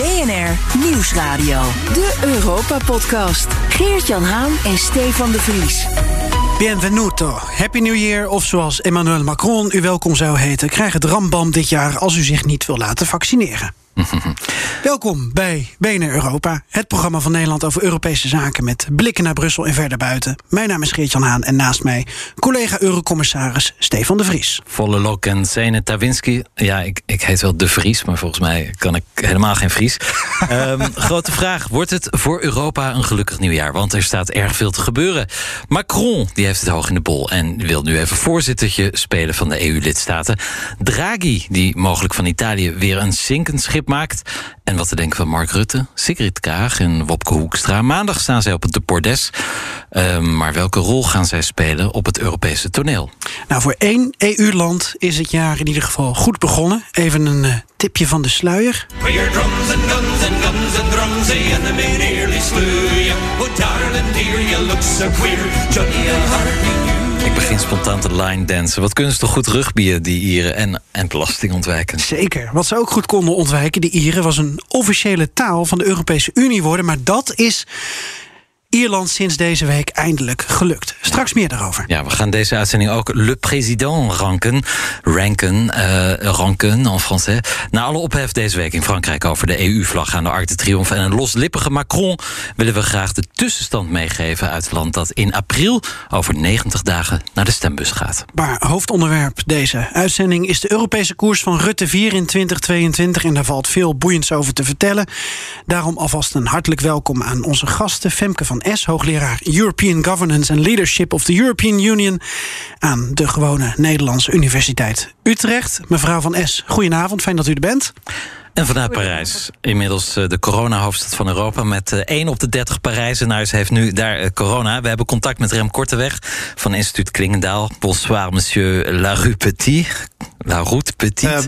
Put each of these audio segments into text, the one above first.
BNR Nieuwsradio. De Europa-podcast. Geert-Jan Haan en Stefan de Vries. Bienvenuto. Happy New Year, of zoals Emmanuel Macron u welkom zou heten... krijg het rambam dit jaar als u zich niet wil laten vaccineren. Welkom bij BNR Europa, het programma van Nederland over Europese zaken met blikken naar Brussel en verder buiten. Mijn naam is Geert-Jan Haan en naast mij collega-eurocommissaris Stefan de Vries. Volle lok en Zene Tawinski. Ja, ik, ik heet wel de Vries, maar volgens mij kan ik helemaal geen Vries. um, grote vraag, wordt het voor Europa een gelukkig nieuwjaar? Want er staat erg veel te gebeuren. Macron die heeft het hoog in de bol en wil nu even voorzittertje spelen van de EU-lidstaten. Draghi, die mogelijk van Italië weer een zinkend schip maakt. En wat te denken van Mark Rutte, Sigrid Kaag en Wopke Hoekstra. Maandag staan zij op het Deportes. Uh, maar welke rol gaan zij spelen op het Europese toneel? Nou, voor één EU-land is het jaar in ieder geval goed begonnen. Even een uh, tipje van de sluier. Ik begin spontaan te line dansen. Wat kunnen ze toch goed rugbyen, die Ieren, en, en belasting ontwijken? Zeker. Wat ze ook goed konden ontwijken, die Ieren, was een officiële taal van de Europese Unie worden. Maar dat is Ierland sinds deze week eindelijk gelukt. Straks meer daarover. Ja, we gaan deze uitzending ook Le Président ranken. Ranken, uh, ranken en français. Na alle ophef deze week in Frankrijk over de EU-vlag aan de Arc de Triomphe... en een loslippige Macron willen we graag de tussenstand meegeven... uit het land dat in april over 90 dagen naar de stembus gaat. Maar hoofdonderwerp deze uitzending is de Europese koers van Rutte 4 in 2022... en daar valt veel boeiends over te vertellen. Daarom alvast een hartelijk welkom aan onze gasten Femke van S, hoogleraar European Governance and Leadership of the European Union aan de gewone Nederlandse Universiteit Utrecht. Mevrouw van S, goedenavond, fijn dat u er bent. En vanuit Parijs, inmiddels de corona-hoofdstad van Europa... met 1 op de 30 Parijzenaars heeft nu daar corona. We hebben contact met Rem Korteweg van instituut Klingendaal. Bonsoir, monsieur Larue Petit. La Route Petit. Uh,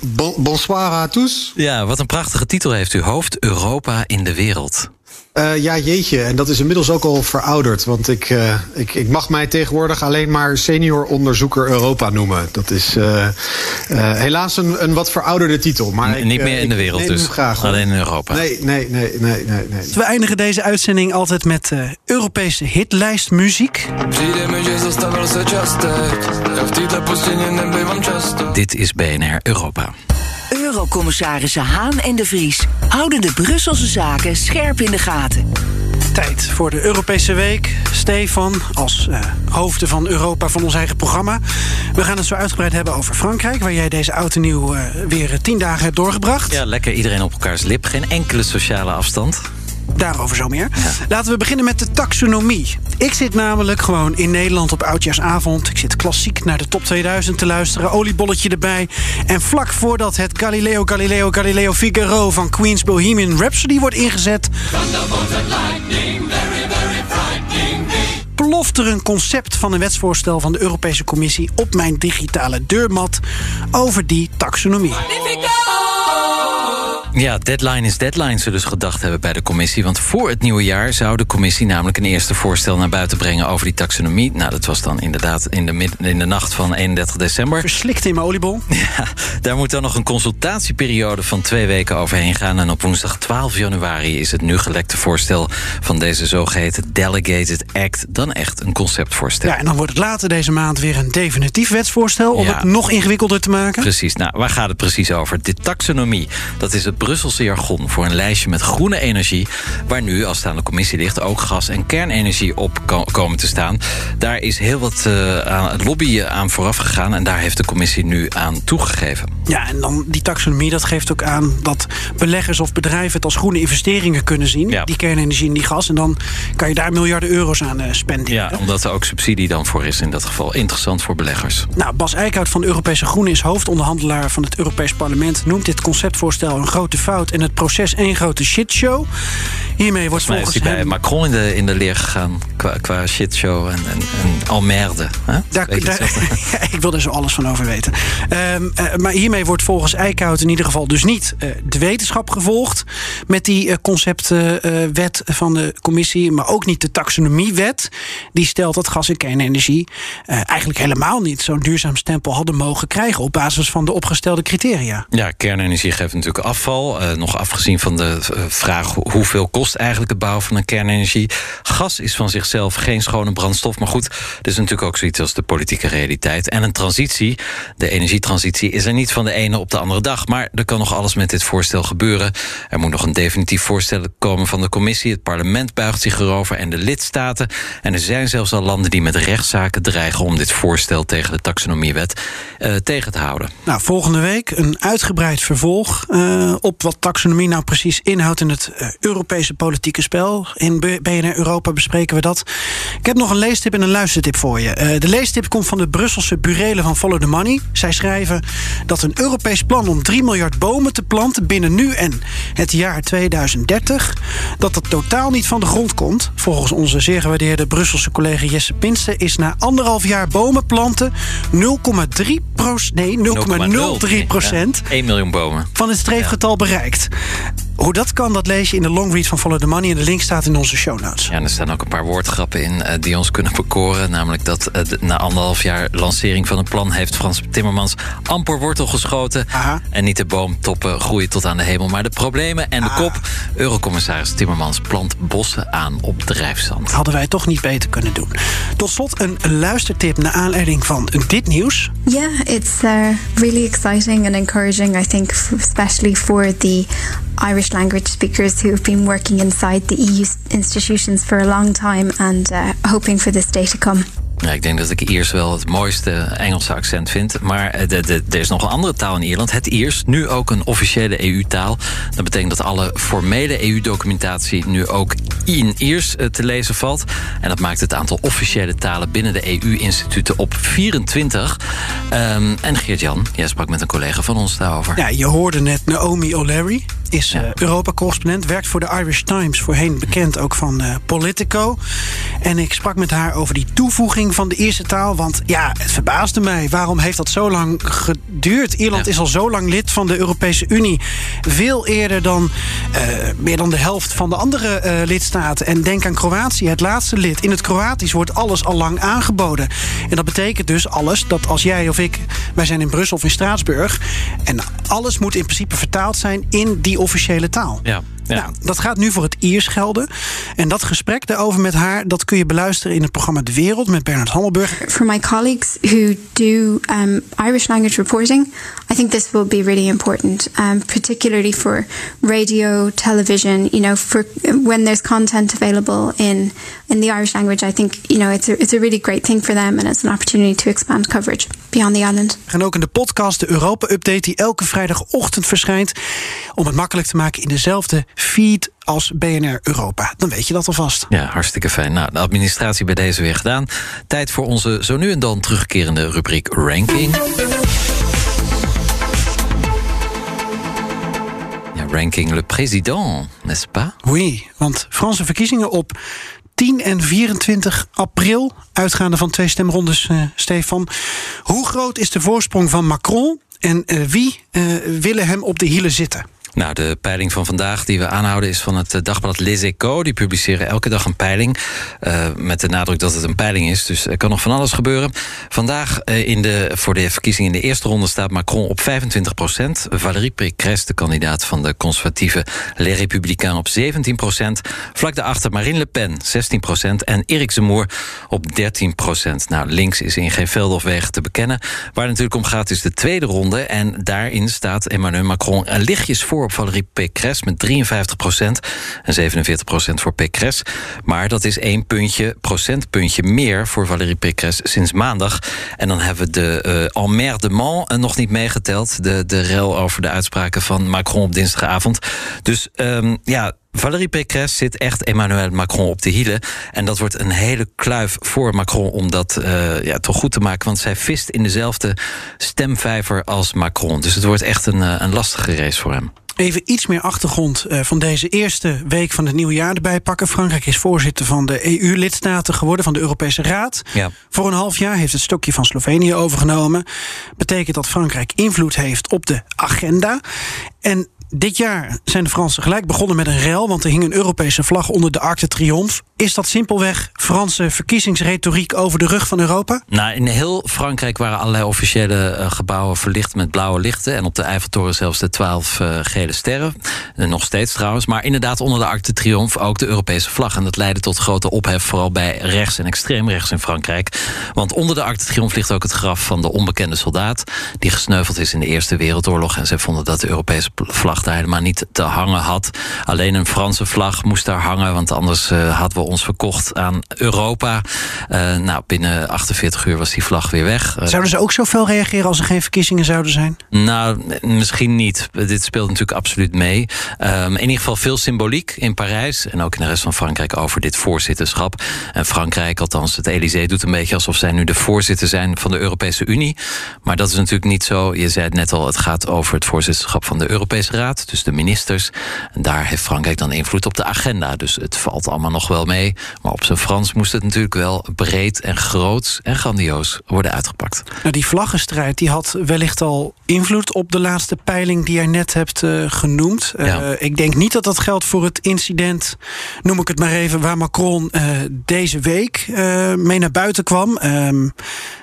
bon, bonsoir à tous. Ja, wat een prachtige titel heeft u. Hoofd Europa in de wereld. Uh, ja, jeetje. En dat is inmiddels ook al verouderd. Want ik, uh, ik, ik mag mij tegenwoordig alleen maar senior onderzoeker Europa noemen. Dat is uh, helaas een, een wat verouderde titel. Maar N niet meer in de wereld dus. Graag, alleen in Europa. Nee, nee, nee, nee, nee, nee. We eindigen deze uitzending altijd met Europese hitlijstmuziek. Dit is BNR Europa. Eurocommissarissen Haan en de Vries houden de Brusselse zaken scherp in de gaten. Tijd voor de Europese Week. Stefan, als uh, hoofde van Europa van ons eigen programma. We gaan het zo uitgebreid hebben over Frankrijk... waar jij deze oud en nieuw uh, weer tien dagen hebt doorgebracht. Ja, lekker iedereen op elkaars lip. Geen enkele sociale afstand. Daarover zo meer. Ja. Laten we beginnen met de taxonomie. Ik zit namelijk gewoon in Nederland op oudjaarsavond. Ik zit klassiek naar de top 2000 te luisteren. Oliebolletje erbij. En vlak voordat het Galileo Galileo Galileo Figaro van Queen's Bohemian Rhapsody wordt ingezet. ploft er een concept van een wetsvoorstel van de Europese Commissie op mijn digitale deurmat over die taxonomie. Ja, deadline is deadline, zullen ze gedacht hebben bij de commissie. Want voor het nieuwe jaar zou de commissie namelijk een eerste voorstel naar buiten brengen over die taxonomie. Nou, dat was dan inderdaad in de, in de nacht van 31 december. Verslikt in mijn oliebol. Ja, daar moet dan nog een consultatieperiode van twee weken overheen gaan. En op woensdag 12 januari is het nu gelekte voorstel van deze zogeheten Delegated Act dan echt een conceptvoorstel. Ja, en dan wordt het later deze maand weer een definitief wetsvoorstel om ja, het nog ingewikkelder te maken. Precies. Nou, waar gaat het precies over? De taxonomie, dat is het Brusselse jargon voor een lijstje met groene energie... waar nu, als het aan de commissie ligt, ook gas- en kernenergie op komen te staan. Daar is heel wat uh, aan lobbyen aan vooraf gegaan... en daar heeft de commissie nu aan toegegeven. Ja, en dan die taxonomie, dat geeft ook aan dat beleggers of bedrijven... het als groene investeringen kunnen zien, ja. die kernenergie en die gas. En dan kan je daar miljarden euro's aan uh, spenderen. Ja, omdat er ook subsidie dan voor is in dat geval. Interessant voor beleggers. Nou, Bas Eickhout van de Europese Groenen is hoofdonderhandelaar van het Europees Parlement... noemt dit conceptvoorstel een grote grote fout en het proces één grote shitshow. Hiermee wordt Volgens volgens mij is hij bij hem... Macron in de, in de leer gegaan qua, qua shitshow en, en, en almerde. Hè? Daar? Ja, ik wil er zo alles van over weten. Ehm, eh, maar hiermee wordt volgens Eickhout in ieder geval dus niet eh, de wetenschap gevolgd met die eh, conceptwet van de commissie, maar ook niet de taxonomiewet. Die stelt dat gas en kernenergie eh, eigenlijk helemaal niet zo'n duurzaam stempel hadden mogen krijgen op basis van de opgestelde criteria. Ja, kernenergie geeft natuurlijk afval. Eh, nog afgezien van de eh, vraag ho- hoeveel kost eigenlijk het bouwen van een kernenergie. Gas is van zichzelf geen schone brandstof. Maar goed, er is natuurlijk ook zoiets als de politieke realiteit. En een transitie, de energietransitie, is er niet van de ene op de andere dag. Maar er kan nog alles met dit voorstel gebeuren. Er moet nog een definitief voorstel komen van de commissie. Het parlement buigt zich erover en de lidstaten. En er zijn zelfs al landen die met rechtszaken dreigen om dit voorstel tegen de taxonomiewet eh, tegen te houden. Nou, volgende week een uitgebreid vervolg op wat taxonomie nou precies inhoudt in het eh, Europese politieke spel. In BNR Europa bespreken we dat. Ik heb nog een leestip en een luistertip voor je. Eh, de leestip komt van de Brusselse burelen van Follow the Money. Zij schrijven dat een Europees plan om 3 miljard bomen te planten binnen nu en het jaar 2030, dat dat totaal niet van de grond komt. Volgens onze zeer gewaardeerde Brusselse collega Jesse Pinsten is na anderhalf jaar bomen planten 0,3 procent, nee 0,03 procent 1 miljoen bomen. van het streefgetal bereikt. Hoe dat kan, dat lees je in de longread van Follow the Money. En de link staat in onze show notes. Ja, en er staan ook een paar woordgrappen in eh, die ons kunnen bekoren. Namelijk dat eh, de- na anderhalf jaar lancering van het plan... heeft Frans Timmermans amper wortel geschoten. Aha. En niet de boomtoppen groeien tot aan de hemel... maar de problemen en de Ah. kop. Eurocommissaris Timmermans plant bossen aan op drijfzand. Hadden wij toch niet beter kunnen doen. Tot slot een luistertip naar aanleiding van dit nieuws. Yeah, it's uh, really exciting and encouraging, I think, especially for the Irish language speakers who have been working inside the EU institutions for a long time and uh, hoping for this day to come. Ja, ik denk dat ik Iers wel het mooiste Engelse accent vind. Maar eh, er is nog een andere taal in Ierland. Het Iers, nu ook een officiële EU-taal. Dat betekent dat alle formele EU-documentatie nu ook in Iers eh, te lezen valt. En dat maakt het aantal officiële talen binnen de EU-instituten op 24. Ehm, en Geert-Jan, jij sprak met een collega van ons daarover. Ja, je hoorde net Naomi O'Leary. Is Ja. eh, Europa-correspondent, werkt voor de Irish Times, voorheen bekend ook van Politico. En ik sprak met haar over die toevoeging van de Ierse taal. Want ja, het verbaasde mij. Waarom heeft dat zo lang geduurd? Ierland Ja. is al zo lang lid van de Europese Unie. Veel eerder dan eh, meer dan de helft van de andere eh, lidstaten. En denk aan Kroatië, het laatste lid. In het Kroatisch wordt alles al lang aangeboden. En dat betekent dus alles dat als jij of ik, wij zijn in Brussel of in Straatsburg. En alles moet in principe vertaald zijn in die officiële taal. Ja, ja. Nou, dat gaat nu voor het Iers gelden. En dat gesprek daarover met haar, dat kun je beluisteren in het programma De Wereld met Bernard Hammelburg. For my colleagues who do um, Irish language reporting, I think this will be really important, um, particularly for radio, television. You know, for when there's content available in in the Irish language, I think you know it's a it's a really great thing for them, and it's an opportunity to expand coverage beyond the island. En ook in de podcast, de Europa-update, die elke vrijdagochtend verschijnt. Om het makkelijk te maken in dezelfde feed als BNR Europa. Dan weet je dat alvast. Ja, hartstikke fijn. Nou, de administratie bij deze weer gedaan. Tijd voor onze zo nu en dan terugkerende rubriek Ranking. Ja, ranking Le Président, n'est-ce pas? Oui, want Franse verkiezingen op 10 en 24 april, uitgaande van twee stemrondes, eh, Stefan. Hoe groot is de voorsprong van Macron en eh, wie eh, willen hem op de hielen zitten? Nou, de peiling van vandaag die we aanhouden is van het eh, dagblad Les Echos. Die publiceren elke dag een peiling. eh, met de nadruk dat het een peiling is. Dus er kan nog van alles gebeuren. Vandaag eh, in de, voor de verkiezingen in de eerste ronde staat Macron op 25 procent. Valérie Pécresse, de kandidaat van de conservatieve Les Républicains, op 17 procent. Vlak daarachter Marine Le Pen, 16 procent. En Erik Zemmour op 13 procent. Nou, links is in geen velden of wegen te bekennen. Waar het natuurlijk om gaat is de tweede ronde. En daarin staat Emmanuel Macron lichtjes voor Valérie Pécresse met 53 procent en 47 procent voor Pécresse. Maar dat is één puntje, procentpuntje meer voor Valérie Pécresse sinds maandag. En dan hebben we de uh, emmerdement nog niet meegeteld. De, de rel over de uitspraken van Macron op dinsdagavond. Dus um, ja, Valérie Pécresse zit echt Emmanuel Macron op de hielen. En dat wordt een hele kluif voor Macron om dat uh, ja, toch goed te maken. Want zij vist in dezelfde stemvijver als Macron. Dus het wordt echt een, uh, een lastige race voor hem. Even iets meer achtergrond uh, van deze eerste week van het nieuwe jaar erbij pakken. Frankrijk is voorzitter van de EU-lidstaten geworden, van de Europese Raad. Ja. Voor een half jaar heeft het stokje van Slovenië overgenomen. Betekent dat Frankrijk invloed heeft op de agenda. En dit jaar zijn de Fransen gelijk begonnen met een rel, want er hing een Europese vlag onder de Arc de Triomphe. Is dat simpelweg Franse verkiezingsretoriek over de rug van Europa? Nou, in heel Frankrijk waren allerlei officiële uh, gebouwen verlicht met blauwe lichten. En op de Eiffeltoren zelfs de twaalf uh, gele sterren. Uh, nog steeds trouwens. Maar inderdaad onder de Arc de Triomphe ook de Europese vlag. En dat leidde tot grote ophef, vooral bij rechts en extreem rechts in Frankrijk. Want onder de Arc de Triomphe ligt ook het graf van de onbekende soldaat. Die gesneuveld is in de Eerste Wereldoorlog. En zij vonden dat de Europese vlag daar helemaal niet te hangen had. Alleen een Franse vlag moest daar hangen. Want anders hadden we ons verkocht aan Europa. Uh, nou, binnen 48 uur was die vlag weer weg. Uh, zouden ze ook zo fel reageren als er geen verkiezingen zouden zijn? Nou, misschien niet. Dit speelt natuurlijk absoluut mee. Um, in ieder geval veel symboliek in Parijs en ook in de rest van Frankrijk over dit voorzitterschap. En Frankrijk, althans het Elysée, doet een beetje alsof zij nu de voorzitter zijn van de Europese Unie. Maar dat is natuurlijk niet zo. Je zei het net al, het gaat over het voorzitterschap van de Europese Raad, dus de ministers. En daar heeft Frankrijk dan invloed op de agenda. Dus het valt allemaal nog wel mee. Maar op zijn Frans moest het natuurlijk wel breed en groot en grandioos worden uitgepakt. Nou, die vlaggenstrijd die had wellicht al invloed op de laatste peiling die jij net hebt uh, genoemd. Ja. Uh, ik denk niet dat dat geldt voor het incident, noem ik het maar even, waar Macron uh, deze week mee naar buiten kwam.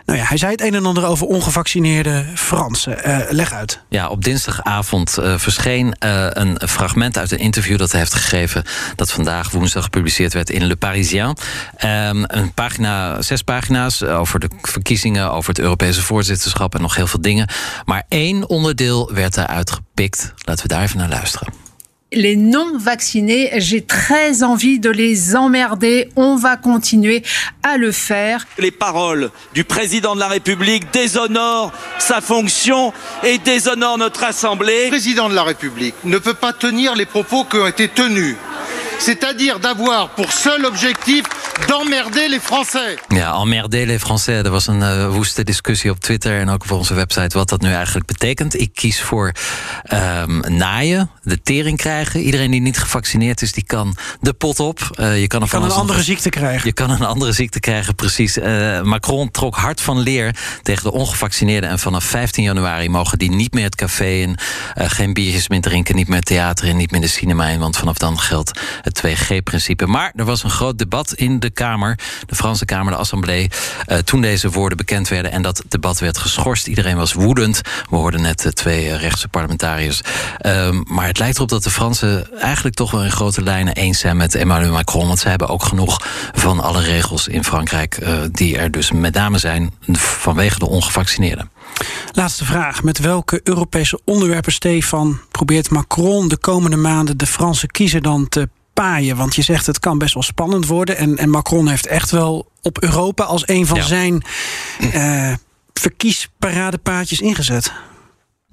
Nou ja, hij zei het een en ander over ongevaccineerde Fransen. leg uit. Ja, op dinsdagavond verscheen een fragment uit een interview dat hij heeft gegeven. dat vandaag woensdag gepubliceerd werd in Le Parisien. Um, een pagina, zes pagina's over de verkiezingen, over het Europese voorzitterschap en nog heel veel dingen. Maar één onderdeel werd eruit gepikt. Laten we daar even naar luisteren. Les non-vaccinés, j'ai très envie de les emmerder. On va continuer à le faire. Les paroles du président de la République déshonorent sa fonction et déshonorent notre Assemblée. Le président de la République ne peut pas tenir les propos qui ont été tenus. C'est-à-dire d'avoir pour seul objectif d'emmerder les Français. Ja, emmerder les Français. Er was een uh, woeste discussie op Twitter en ook op onze website wat dat nu eigenlijk betekent. Ik kies voor um, naaien, de tering krijgen. Iedereen die niet gevaccineerd is, die kan de pot op. Uh, je kan, je kan een andere ziekte krijgen. Je kan een andere ziekte krijgen, precies. Uh, Macron trok hard van leer tegen de ongevaccineerden. En vanaf 15 januari mogen die niet meer het café in, geen biertjes meer drinken, niet meer theater in, niet meer de cinema in. Want vanaf dan geldt het 2G-principe. Maar er was een groot debat in de Kamer, de Franse Kamer, de Assemblée, uh, toen deze woorden bekend werden en dat debat werd geschorst. Iedereen was woedend. We hoorden net uh, twee uh, rechtse parlementariërs. Um, maar het lijkt erop dat de Fransen eigenlijk toch wel in grote lijnen eens zijn met Emmanuel Macron. Want ze hebben ook genoeg van alle regels in Frankrijk die er dus met name zijn vanwege de ongevaccineerden. Laatste vraag. Met welke Europese onderwerpen, Stefan, probeert Macron de komende maanden de Franse kiezer dan te paaien? Want je zegt het kan best wel spannend worden. En, en Macron heeft echt wel op Europa als een van Ja. zijn uh, verkiesparadepaadjes ingezet.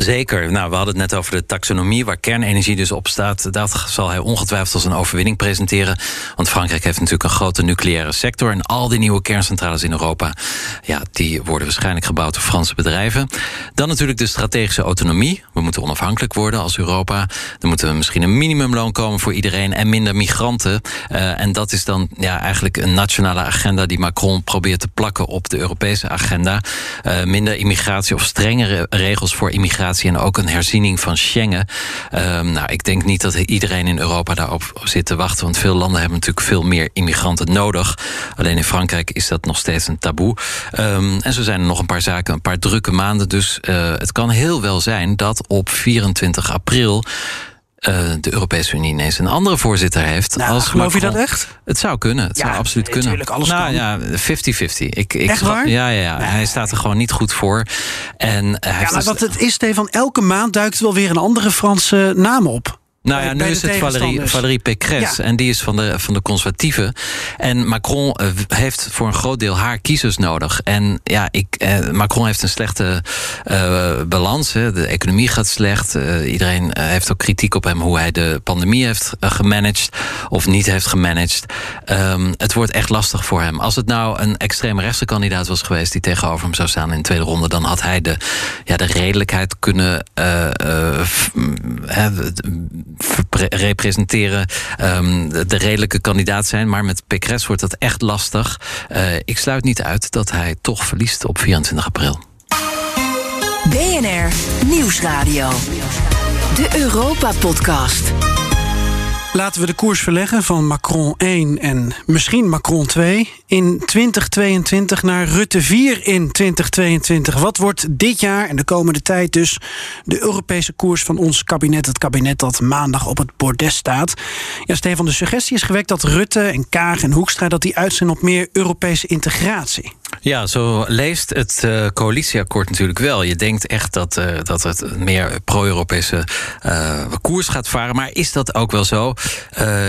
Zeker. Nou, we hadden het net over de taxonomie, waar kernenergie dus op staat. Dat zal hij ongetwijfeld als een overwinning presenteren. Want Frankrijk heeft natuurlijk een grote nucleaire sector. En al die nieuwe kerncentrales in Europa, ja, die worden waarschijnlijk gebouwd door Franse bedrijven. Dan natuurlijk de strategische autonomie. We moeten onafhankelijk worden als Europa. Er moet er misschien een minimumloon komen voor iedereen en minder migranten. Uh, en dat is dan ja, eigenlijk een nationale agenda die Macron probeert te plakken op de Europese agenda. Uh, minder immigratie of strengere regels voor immigratie en ook een herziening van Schengen. Um, nou, ik denk niet dat iedereen in Europa daarop zit te wachten, want veel landen hebben natuurlijk veel meer immigranten nodig. Alleen in Frankrijk is dat nog steeds een taboe. Um, en zo zijn er nog een paar zaken, een paar drukke maanden. Dus uh, het kan heel wel zijn dat op 24 april. Uh, de Europese Unie ineens een andere voorzitter heeft. Nou, als geloof Macron. je dat echt? Het zou kunnen. Het Ja, zou absoluut nee, kunnen. alles nou kan. ja, 50-50. Ik, ik Echt waar? Ja, ja, ja. Hij staat er gewoon niet goed voor. En hij Ja, maar dus- wat het is, Stefan, elke maand duikt wel weer een andere Franse naam op. Nou ja, nu is het Valérie, Valérie Pécresse. En die is van de, van de conservatieven. En Macron uh, heeft voor een groot deel haar kiezers nodig. En ja, ik, uh, Macron heeft een slechte uh, balans. Hè. De economie gaat slecht. iedereen heeft ook kritiek op hem hoe hij de pandemie heeft gemanaged. Of niet heeft gemanaged. Um, het wordt echt lastig voor hem. Als het nou een extreme rechtse kandidaat was geweest die tegenover hem zou staan in de tweede ronde, dan had hij de, ja, de redelijkheid kunnen representeren, um, de redelijke kandidaat zijn. Maar met Pécresse wordt dat echt lastig. Uh, ik sluit niet uit dat hij toch verliest op 24 april. BNR Nieuwsradio. De Europa Podcast. Laten we de koers verleggen van Macron 1 en misschien Macron 2 in 2022 naar Rutte 4 in 2022. Wat wordt dit jaar en de komende tijd dus de Europese koers van ons kabinet? Het kabinet dat maandag op het bordes staat. Ja, Stefan, de suggestie is gewekt dat Rutte en Kaag en Hoekstra dat die uit zijn op meer Europese integratie. Ja, zo leest het uh, coalitieakkoord natuurlijk wel. Je denkt echt dat, uh, dat het meer pro-Europese uh, koers gaat varen. Maar is dat ook wel zo?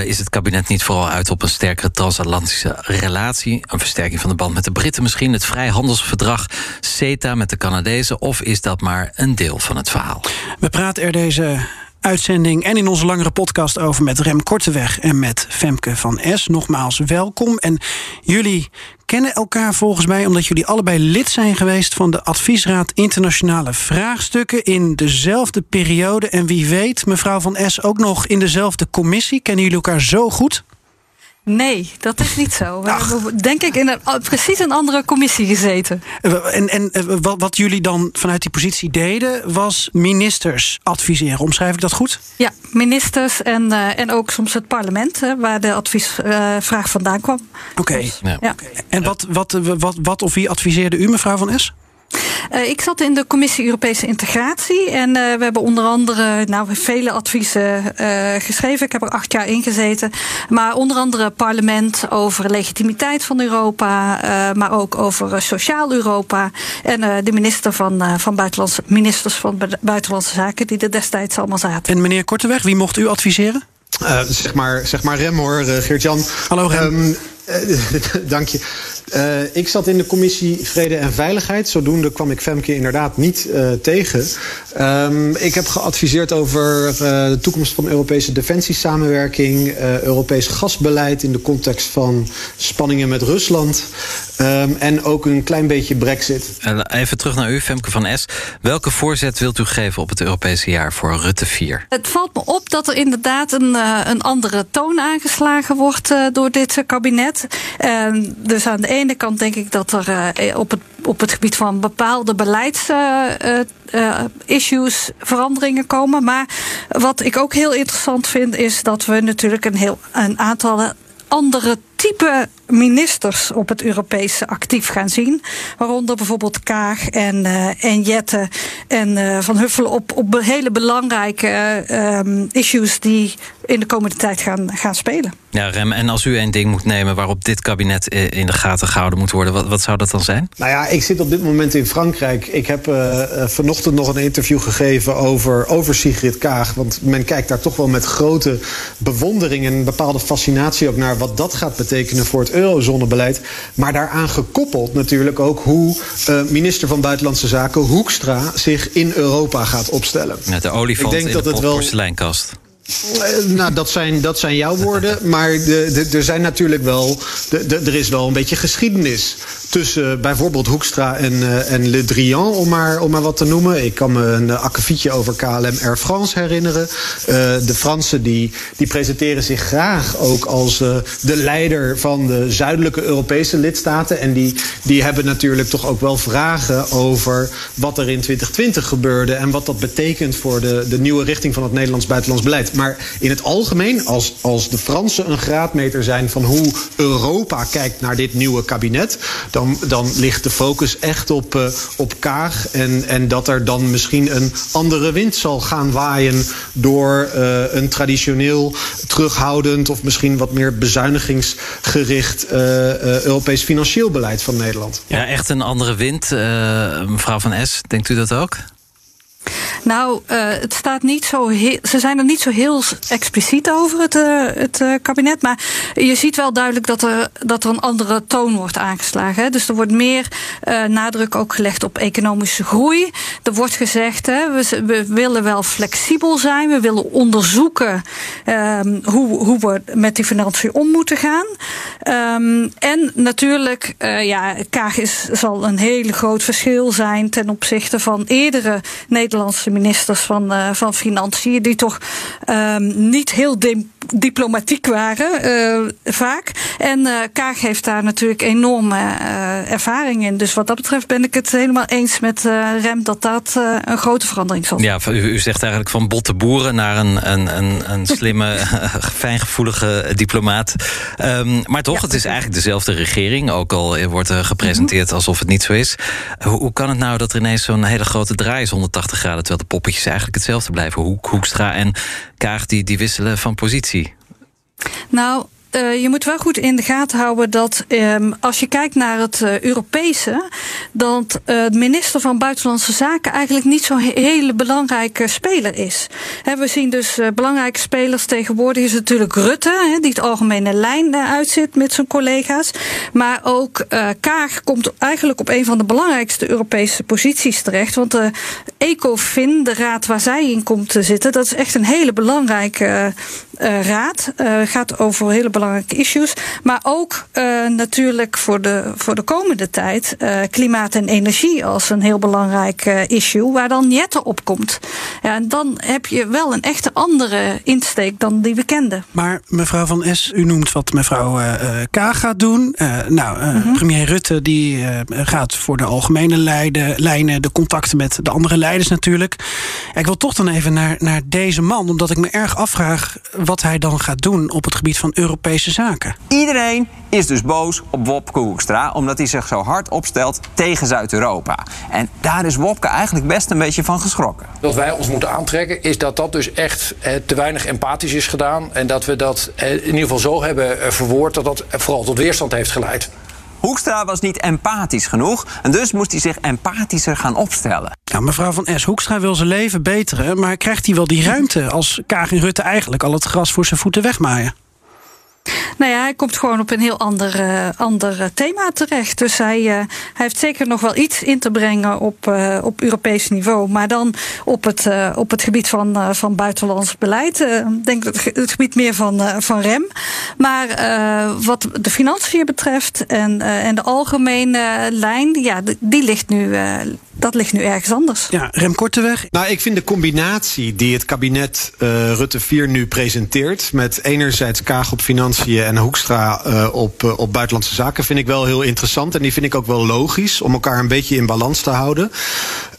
is het kabinet niet vooral uit op een sterkere transatlantische relatie? Een versterking van de band met de Britten misschien? Het vrijhandelsverdrag CETA met de Canadezen? Of is dat maar een deel van het verhaal? We praten er deze uitzending en in onze langere podcast over met Rem Korteweg en met Femke van S. Nogmaals welkom. En jullie kennen elkaar volgens mij omdat jullie allebei lid zijn geweest van de Adviesraad Internationale Vraagstukken in dezelfde periode. En wie weet, mevrouw van S ook nog in dezelfde commissie. Kennen jullie elkaar zo goed? Nee, dat is niet zo. We Ach. hebben denk ik in een, precies een andere commissie gezeten. En, en wat, wat jullie dan vanuit die positie deden, was ministers adviseren. Omschrijf ik dat goed? Ja, ministers en, uh, en ook soms het parlement, hè, waar de adviesvraag uh, vandaan kwam. Oké. Okay. Dus, ja. ja. En wat, wat, wat, wat of wie adviseerde u, mevrouw Van S? Uh, ik zat in de Commissie Europese Integratie. En uh, we hebben onder andere nou, vele adviezen uh, geschreven. Ik heb er acht jaar in gezeten. Maar onder andere parlement over legitimiteit van Europa. maar ook over sociaal Europa. En de minister van, van buitenlandse, ministers van Buitenlandse Zaken, die er destijds allemaal zaten. En meneer Korteweg, wie mocht u adviseren? zeg, maar, zeg maar Rem hoor, Geert-Jan. Hallo Rem. Um, dank je. Uh, ik zat in de commissie Vrede en Veiligheid. Zodoende kwam ik Femke inderdaad niet uh, tegen. Um, ik heb geadviseerd over uh, de toekomst van Europese defensiesamenwerking... Europees gasbeleid in de context van spanningen met Rusland... Um, en ook een klein beetje brexit. Even terug naar u, Femke van S. Welke voorzet wilt u geven op het Europese jaar voor Rutte 4? Het valt me op dat er inderdaad een, een andere toon aangeslagen wordt door dit kabinet. Uh, dus aan de ene kant denk ik dat er uh, op, het, op het gebied van bepaalde beleidsissues uh, veranderingen komen. Maar wat ik ook heel interessant vind, is dat we natuurlijk een heel een aantal andere type ministers op het Europese actief gaan zien. Waaronder bijvoorbeeld Kaag en, uh, en Jette en uh, Van Huffelen op, op hele belangrijke uh, issues die in de komende tijd gaan, gaan spelen. Ja, Rem, en als u één ding moet nemen waarop dit kabinet in de gaten gehouden moet worden, wat, wat zou dat dan zijn? Nou ja, ik zit op dit moment in Frankrijk. Ik heb uh, vanochtend nog een interview gegeven over, over Sigrid Kaag. Want men kijkt daar toch wel met grote bewondering en een bepaalde fascinatie ook naar wat dat gaat betekenen voor het eurozonebeleid. Maar daaraan gekoppeld natuurlijk ook hoe uh, minister van Buitenlandse Zaken Hoekstra zich in Europa gaat opstellen. Met de olifant Ik denk in dat de het wel... porseleinkast. Uh, nou, dat zijn, dat zijn jouw woorden. Maar er zijn natuurlijk wel. De, de, er is wel een beetje geschiedenis tussen bijvoorbeeld Hoekstra en, uh, en Le Drian, om maar, om maar wat te noemen. Ik kan me een akkefietje over KLM Air France herinneren. De Fransen die, die presenteren zich graag ook als de leider van de zuidelijke Europese lidstaten. En die, die hebben natuurlijk toch ook wel vragen over wat er in 2020 gebeurde. En wat dat betekent voor de, de nieuwe richting van het Nederlands buitenlands beleid. Maar in het algemeen, als, als de Fransen een graadmeter zijn van hoe Europa kijkt naar dit nieuwe kabinet, dan dan, ligt de focus echt op, uh, op Kaag. En, en dat er dan misschien een andere wind zal gaan waaien door uh, een traditioneel terughoudend of misschien wat meer bezuinigingsgericht uh, Europees financieel beleid van Nederland. Ja, echt een andere wind. mevrouw Van S, denkt u dat ook? Nou, uh, het staat niet zo ze zijn er niet zo heel expliciet over, het, uh, het uh, kabinet. Maar je ziet wel duidelijk dat er, dat er een andere toon wordt aangeslagen. Hè. Dus er wordt meer nadruk ook gelegd op economische groei. Er wordt gezegd, hè, we, we willen wel flexibel zijn. We willen onderzoeken um, hoe, hoe we met die financiën om moeten gaan. Um, en natuurlijk, ja, Kaag is, zal een heel groot verschil zijn ten opzichte van eerdere Nederlandse ministers van, uh, van Financiën, die toch um, niet heel diplomatiek waren, uh, vaak. En uh, Kaag heeft daar natuurlijk enorme ervaring in. Dus wat dat betreft ben ik het helemaal eens met Rem dat dat een grote verandering zal zijn. Ja, u, u, zegt eigenlijk van botte boeren naar een, een, een, een slimme, fijngevoelige diplomaat. Um, maar toch, ja, het is eigenlijk dezelfde regering, ook al wordt er gepresenteerd alsof het niet zo is. Hoe, hoe kan het nou dat er ineens zo'n hele grote draai is 180 graden, terwijl de poppetjes eigenlijk hetzelfde blijven? Hoek, Hoekstra en Kaag die, die wisselen van positie. Nou, uh, je moet wel goed in de gaten houden dat um, als je kijkt naar het uh, Europese, dat uh, de minister van Buitenlandse Zaken eigenlijk niet zo'n hele belangrijke speler is. We zien dus belangrijke spelers tegenwoordig is natuurlijk Rutte, die het algemene lijn uitzit met zijn collega's. Maar ook Kaag komt eigenlijk op een van de belangrijkste Europese posities terecht. Want de ECOFIN, de raad waar zij in komt te zitten, dat is echt een hele belangrijke raad. gaat over hele belangrijke issues. Maar ook uh, natuurlijk voor de, voor de komende tijd klimaat en energie als een heel belangrijk issue, waar dan Jette op komt. Ja, en dan heb je wel een echte andere insteek dan die we kenden. Maar mevrouw Van S, u noemt wat mevrouw K gaat doen. nou, mm -hmm. premier Rutte die gaat voor de algemene leiden, lijnen, de contacten met de andere leiders natuurlijk. Ik wil toch dan even naar, naar deze man, omdat ik me erg afvraag wat hij dan gaat doen op het gebied van Europese zaken. Iedereen is dus boos op Wopke Hoekstra omdat hij zich zo hard opstelt tegen Zuid-Europa. En daar is Wopke eigenlijk best een beetje van geschrokken. Wat wij ons moeten aantrekken is dat dat dus echt eh, te weinig empathisch is gedaan. En dat we dat eh, in ieder geval zo hebben eh, verwoord dat dat vooral tot weerstand heeft geleid. Hoekstra was niet empathisch genoeg en dus moest hij zich empathischer gaan opstellen. Ja, mevrouw van S. Hoekstra wil zijn leven beteren, maar krijgt hij wel die ruimte als Kaag en Rutte eigenlijk al het gras voor zijn voeten wegmaaien? Nou ja, hij komt gewoon op een heel ander, uh, ander thema terecht. Dus hij, uh, hij heeft zeker nog wel iets in te brengen op, uh, op Europees niveau. Maar dan op het, op het gebied van, van buitenlands beleid. Ik denk het, het gebied meer van, van rem. Maar wat de financiën betreft en, en de algemene lijn, ja, die ligt nu dat ligt nu ergens anders. Ja, Rem Korteweg. Nou, ik vind de combinatie die het kabinet uh, Rutte 4 nu presenteert... met enerzijds Kaag op financiën en Hoekstra uh, op, uh, op buitenlandse zaken... vind ik wel heel interessant en die vind ik ook wel logisch... om elkaar een beetje in balans te houden.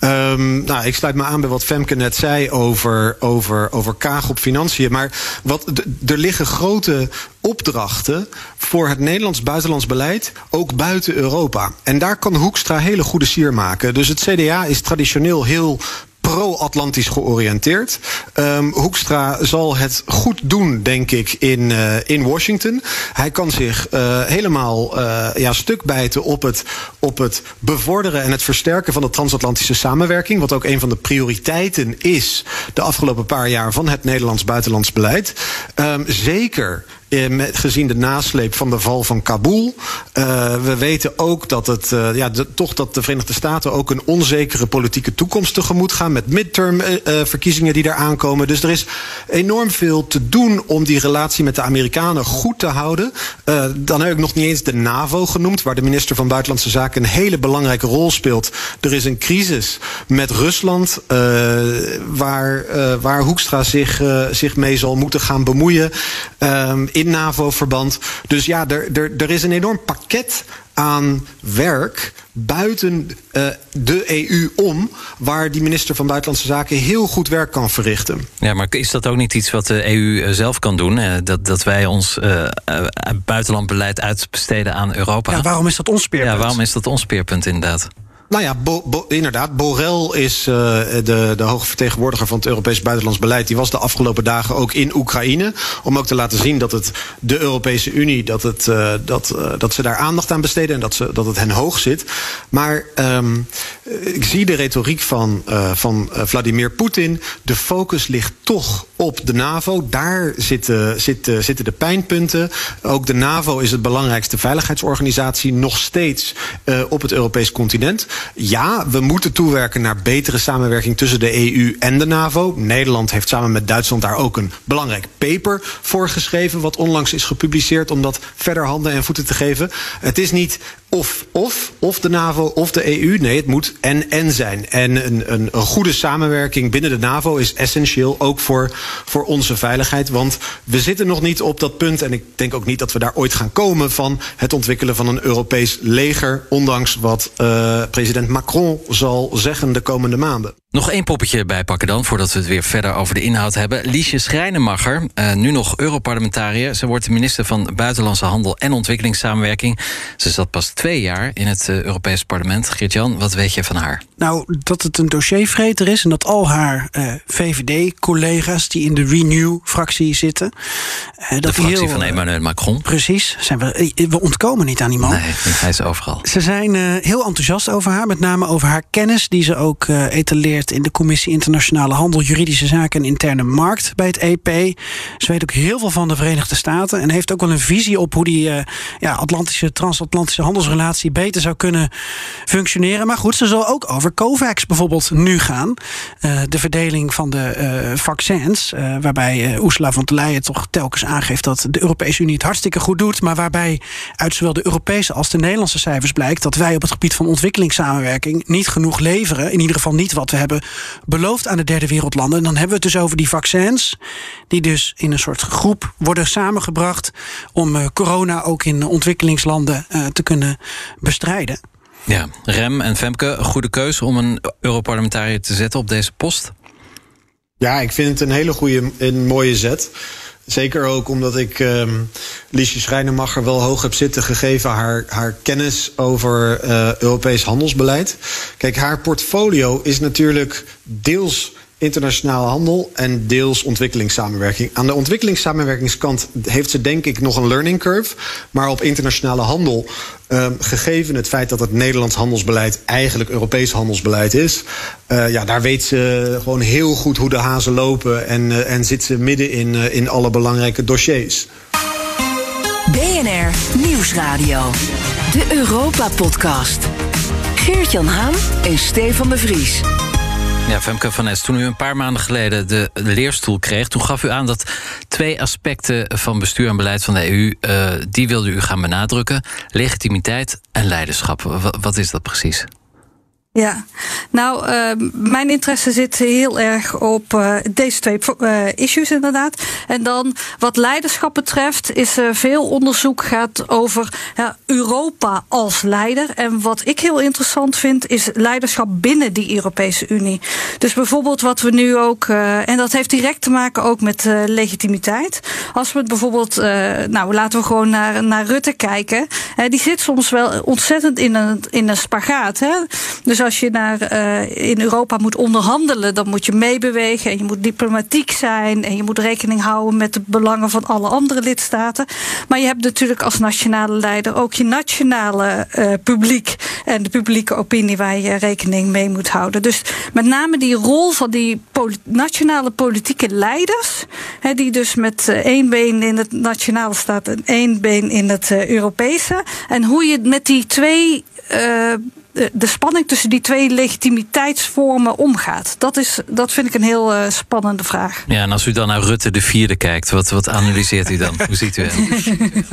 Um, nou, ik sluit me aan bij wat Femke net zei over, over, over Kaag op financiën. Maar wat, er liggen grote opdrachten voor het Nederlands buitenlands beleid, ook buiten Europa. En daar kan Hoekstra hele goede sier maken. Dus het CDA is traditioneel heel pro-Atlantisch georiënteerd. Um, Hoekstra zal het goed doen, denk ik, in, uh, in Washington. Hij kan zich uh, helemaal uh, ja, stuk bijten op het, op het bevorderen en het versterken van de transatlantische samenwerking. Wat ook een van de prioriteiten is de afgelopen paar jaar van het Nederlands buitenlands beleid. Um, zeker met, gezien de nasleep van de val van Kabul. Uh, we weten ook dat, het, uh, ja, de, toch dat de Verenigde Staten ook een onzekere politieke toekomst tegemoet gaan. Met midterm uh, verkiezingen die daar aankomen. Dus er is enorm veel te doen om die relatie met de Amerikanen goed te houden. dan heb ik nog niet eens de NAVO genoemd, waar de minister van Buitenlandse Zaken een hele belangrijke rol speelt. Er is een crisis met Rusland, waar, waar Hoekstra zich, zich mee zal moeten gaan bemoeien. In NAVO-verband. Dus ja, er, er, er is een enorm pakket aan werk buiten uh, de EU om, waar die minister van Buitenlandse Zaken heel goed werk kan verrichten. Ja, maar is dat ook niet iets wat de EU eh, zelf kan doen? Uh, dat, dat wij ons uh, buitenlandbeleid uitbesteden aan Europa? Ja, waarom is dat ons speerpunt? Ja, waarom is dat ons speerpunt inderdaad? Nou ja, Bo, Bo, inderdaad. Borrell is uh, de, de hoge vertegenwoordiger van het Europees buitenlands beleid. Die was de afgelopen dagen ook in Oekraïne. Om ook te laten zien dat het de Europese Unie, dat, het, uh, dat, uh, dat ze daar aandacht aan besteden en dat, ze, dat het hen hoog zit. Maar um, ik zie de retoriek van, van Vladimir Poetin. De focus ligt toch op de NAVO. Daar zitten, zitten, zitten de pijnpunten. Ook de NAVO is het belangrijkste veiligheidsorganisatie nog steeds op het Europees continent. Ja, we moeten toewerken naar betere samenwerking tussen de EU en de NAVO. Nederland heeft samen met Duitsland daar ook een belangrijk paper voor geschreven, wat onlangs is gepubliceerd om dat verder handen en voeten te geven. Het is niet of, of, of de NAVO of de EU. Nee, het moet en-en zijn. En een, een, een goede samenwerking binnen de NAVO is essentieel, ook voor, voor onze veiligheid. Want we zitten nog niet op dat punt, en ik denk ook niet dat we daar ooit gaan komen, van het ontwikkelen van een Europees leger, ondanks wat uh, president Macron zal zeggen de komende maanden. Nog één poppetje bijpakken dan, voordat we het weer verder over de inhoud hebben. Liesje Schrijnemacher, uh, nu nog Europarlementariër. Ze wordt minister van Buitenlandse Handel en Ontwikkelingssamenwerking. Ze zat pas twee jaar in het uh, Europees Parlement. Geert-Jan, wat weet je van haar? Nou, dat het een dossiervreter is en dat al haar uh, VVD-collega's die in de Renew-fractie zitten. Uh, de fractie heel, van Emmanuel Macron. Precies. Zijn we, we ontkomen niet aan die man. Nee, hij is overal. Ze zijn heel enthousiast over haar, met name over haar kennis die ze ook etaleert in de Commissie Internationale Handel, Juridische Zaken en Interne Markt bij het EP. Ze weet ook heel veel van de Verenigde Staten en heeft ook wel een visie op hoe die ja, Atlantische, transatlantische handelsrelatie beter zou kunnen functioneren. Maar goed, ze zal ook over COVAX bijvoorbeeld nu gaan. Uh, de verdeling van de uh, vaccins, waarbij Ursula von der Leyen toch telkens aangeeft dat de Europese Unie het hartstikke goed doet, maar waarbij uit zowel de Europese als de Nederlandse cijfers blijkt dat wij op het gebied van ontwikkelingssamenwerking niet genoeg leveren. In ieder geval niet wat we hebben beloofd aan de derde wereldlanden. En dan hebben we het dus over die vaccins, die dus in een soort groep worden samengebracht om corona ook in ontwikkelingslanden te kunnen bestrijden. Ja, Rem en Femke, een goede keuze om een Europarlementariër te zetten op deze post? Ja, ik vind het een hele goede en mooie zet. Zeker ook omdat ik um, Liesje Schrijnemacher wel hoog heb zitten gegeven haar, haar kennis over uh, Europees handelsbeleid. Kijk, haar portfolio is natuurlijk deels internationale handel en deels ontwikkelingssamenwerking. Aan de ontwikkelingssamenwerkingskant heeft ze denk ik nog een learning curve. Maar op internationale handel, um, gegeven het feit dat het Nederlands handelsbeleid eigenlijk Europees handelsbeleid is, uh, ja, daar weet ze gewoon heel goed hoe de hazen lopen en, uh, en zit ze midden in, uh, in alle belangrijke dossiers. BNR Nieuwsradio, de Europa Podcast. Geert-Jan Haan en Stefan de Vries. Ja, Femke van Es, toen u een paar maanden geleden de leerstoel kreeg... toen gaf u aan dat twee aspecten van bestuur en beleid van de EU... Uh, die wilde u gaan benadrukken. Legitimiteit en leiderschap. Wat is dat precies? Ja, nou, uh, mijn interesse zit heel erg op uh, deze twee uh, issues inderdaad. En dan wat leiderschap betreft is veel onderzoek gaat over Europa als leider. En wat ik heel interessant vind is leiderschap binnen die Europese Unie. Dus bijvoorbeeld wat we nu ook, en dat heeft direct te maken ook met legitimiteit. Als we het bijvoorbeeld, nou laten we gewoon naar, naar Rutte kijken. die zit soms wel ontzettend in een, in een spagaat. Hè? Dus als je naar, uh, in Europa moet onderhandelen, dan moet je meebewegen en je moet diplomatiek zijn en je moet rekening houden met de belangen van alle andere lidstaten. Maar je hebt natuurlijk als nationale leider ook je nationale uh, publiek en de publieke opinie waar je rekening mee moet houden. Dus met name die rol van die nationale politieke leiders, die dus met uh, één been in het nationale staat en één been in het Europese. En hoe je met die twee de spanning tussen die twee legitimiteitsvormen omgaat? Dat, is, dat vind ik een heel uh, spannende vraag. Ja, en als u dan naar Rutte de vierde kijkt, wat, wat analyseert u dan? Hoe ziet u hem?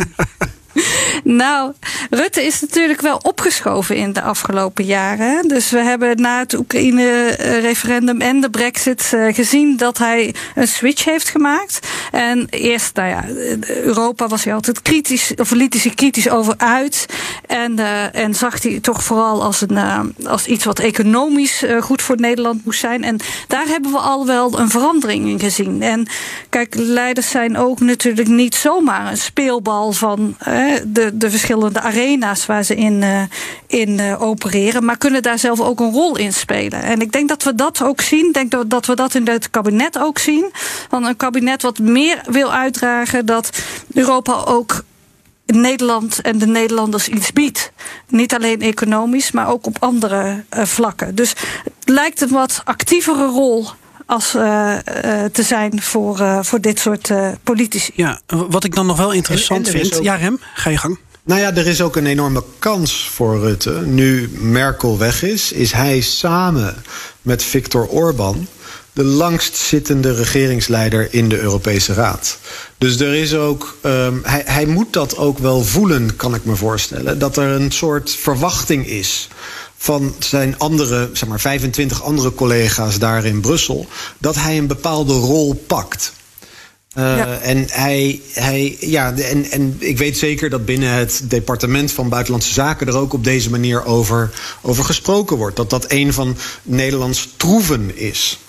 Nou, Rutte is natuurlijk wel opgeschoven in de afgelopen jaren. Dus we hebben na het Oekraïne-referendum en de Brexit eh, gezien dat hij een switch heeft gemaakt. En eerst, nou ja, Europa was hij altijd kritisch, of liet hij kritisch over uit. En, uh, en zag hij toch vooral als, een, uh, als iets wat economisch goed voor Nederland moest zijn. En daar hebben we al wel een verandering in gezien. En kijk, leiders zijn ook natuurlijk niet zomaar een speelbal van de, de verschillende arena's waar ze in, uh, in uh, opereren, maar kunnen daar zelf ook een rol in spelen. En ik denk dat we dat ook zien. Ik denk dat, we dat in het kabinet ook zien. Van een kabinet wat meer wil uitdragen dat Europa ook Nederland en de Nederlanders iets biedt. Niet alleen economisch, maar ook op andere uh, vlakken. Dus het lijkt een wat actievere rol als uh, uh, te zijn voor, uh, voor dit soort politici. Ja, wat ik dan nog wel interessant En- en er is vind. ook- Ja, Rem, ga je gang. Nou ja, er is ook een enorme kans voor Rutte. Nu Merkel weg is, is hij samen met Viktor Orban de langstzittende regeringsleider in de Europese Raad. Dus er is ook, ehm, hij, hij moet dat ook wel voelen, kan ik me voorstellen. Dat er een soort verwachting is van zijn andere, zeg maar 25 andere collega's daar in Brussel, dat hij een bepaalde rol pakt. Uh, En hij, hij ja, en, en ik weet zeker dat binnen het departement van Buitenlandse Zaken er ook op deze manier over, over gesproken wordt. Dat dat een van Nederlands troeven is.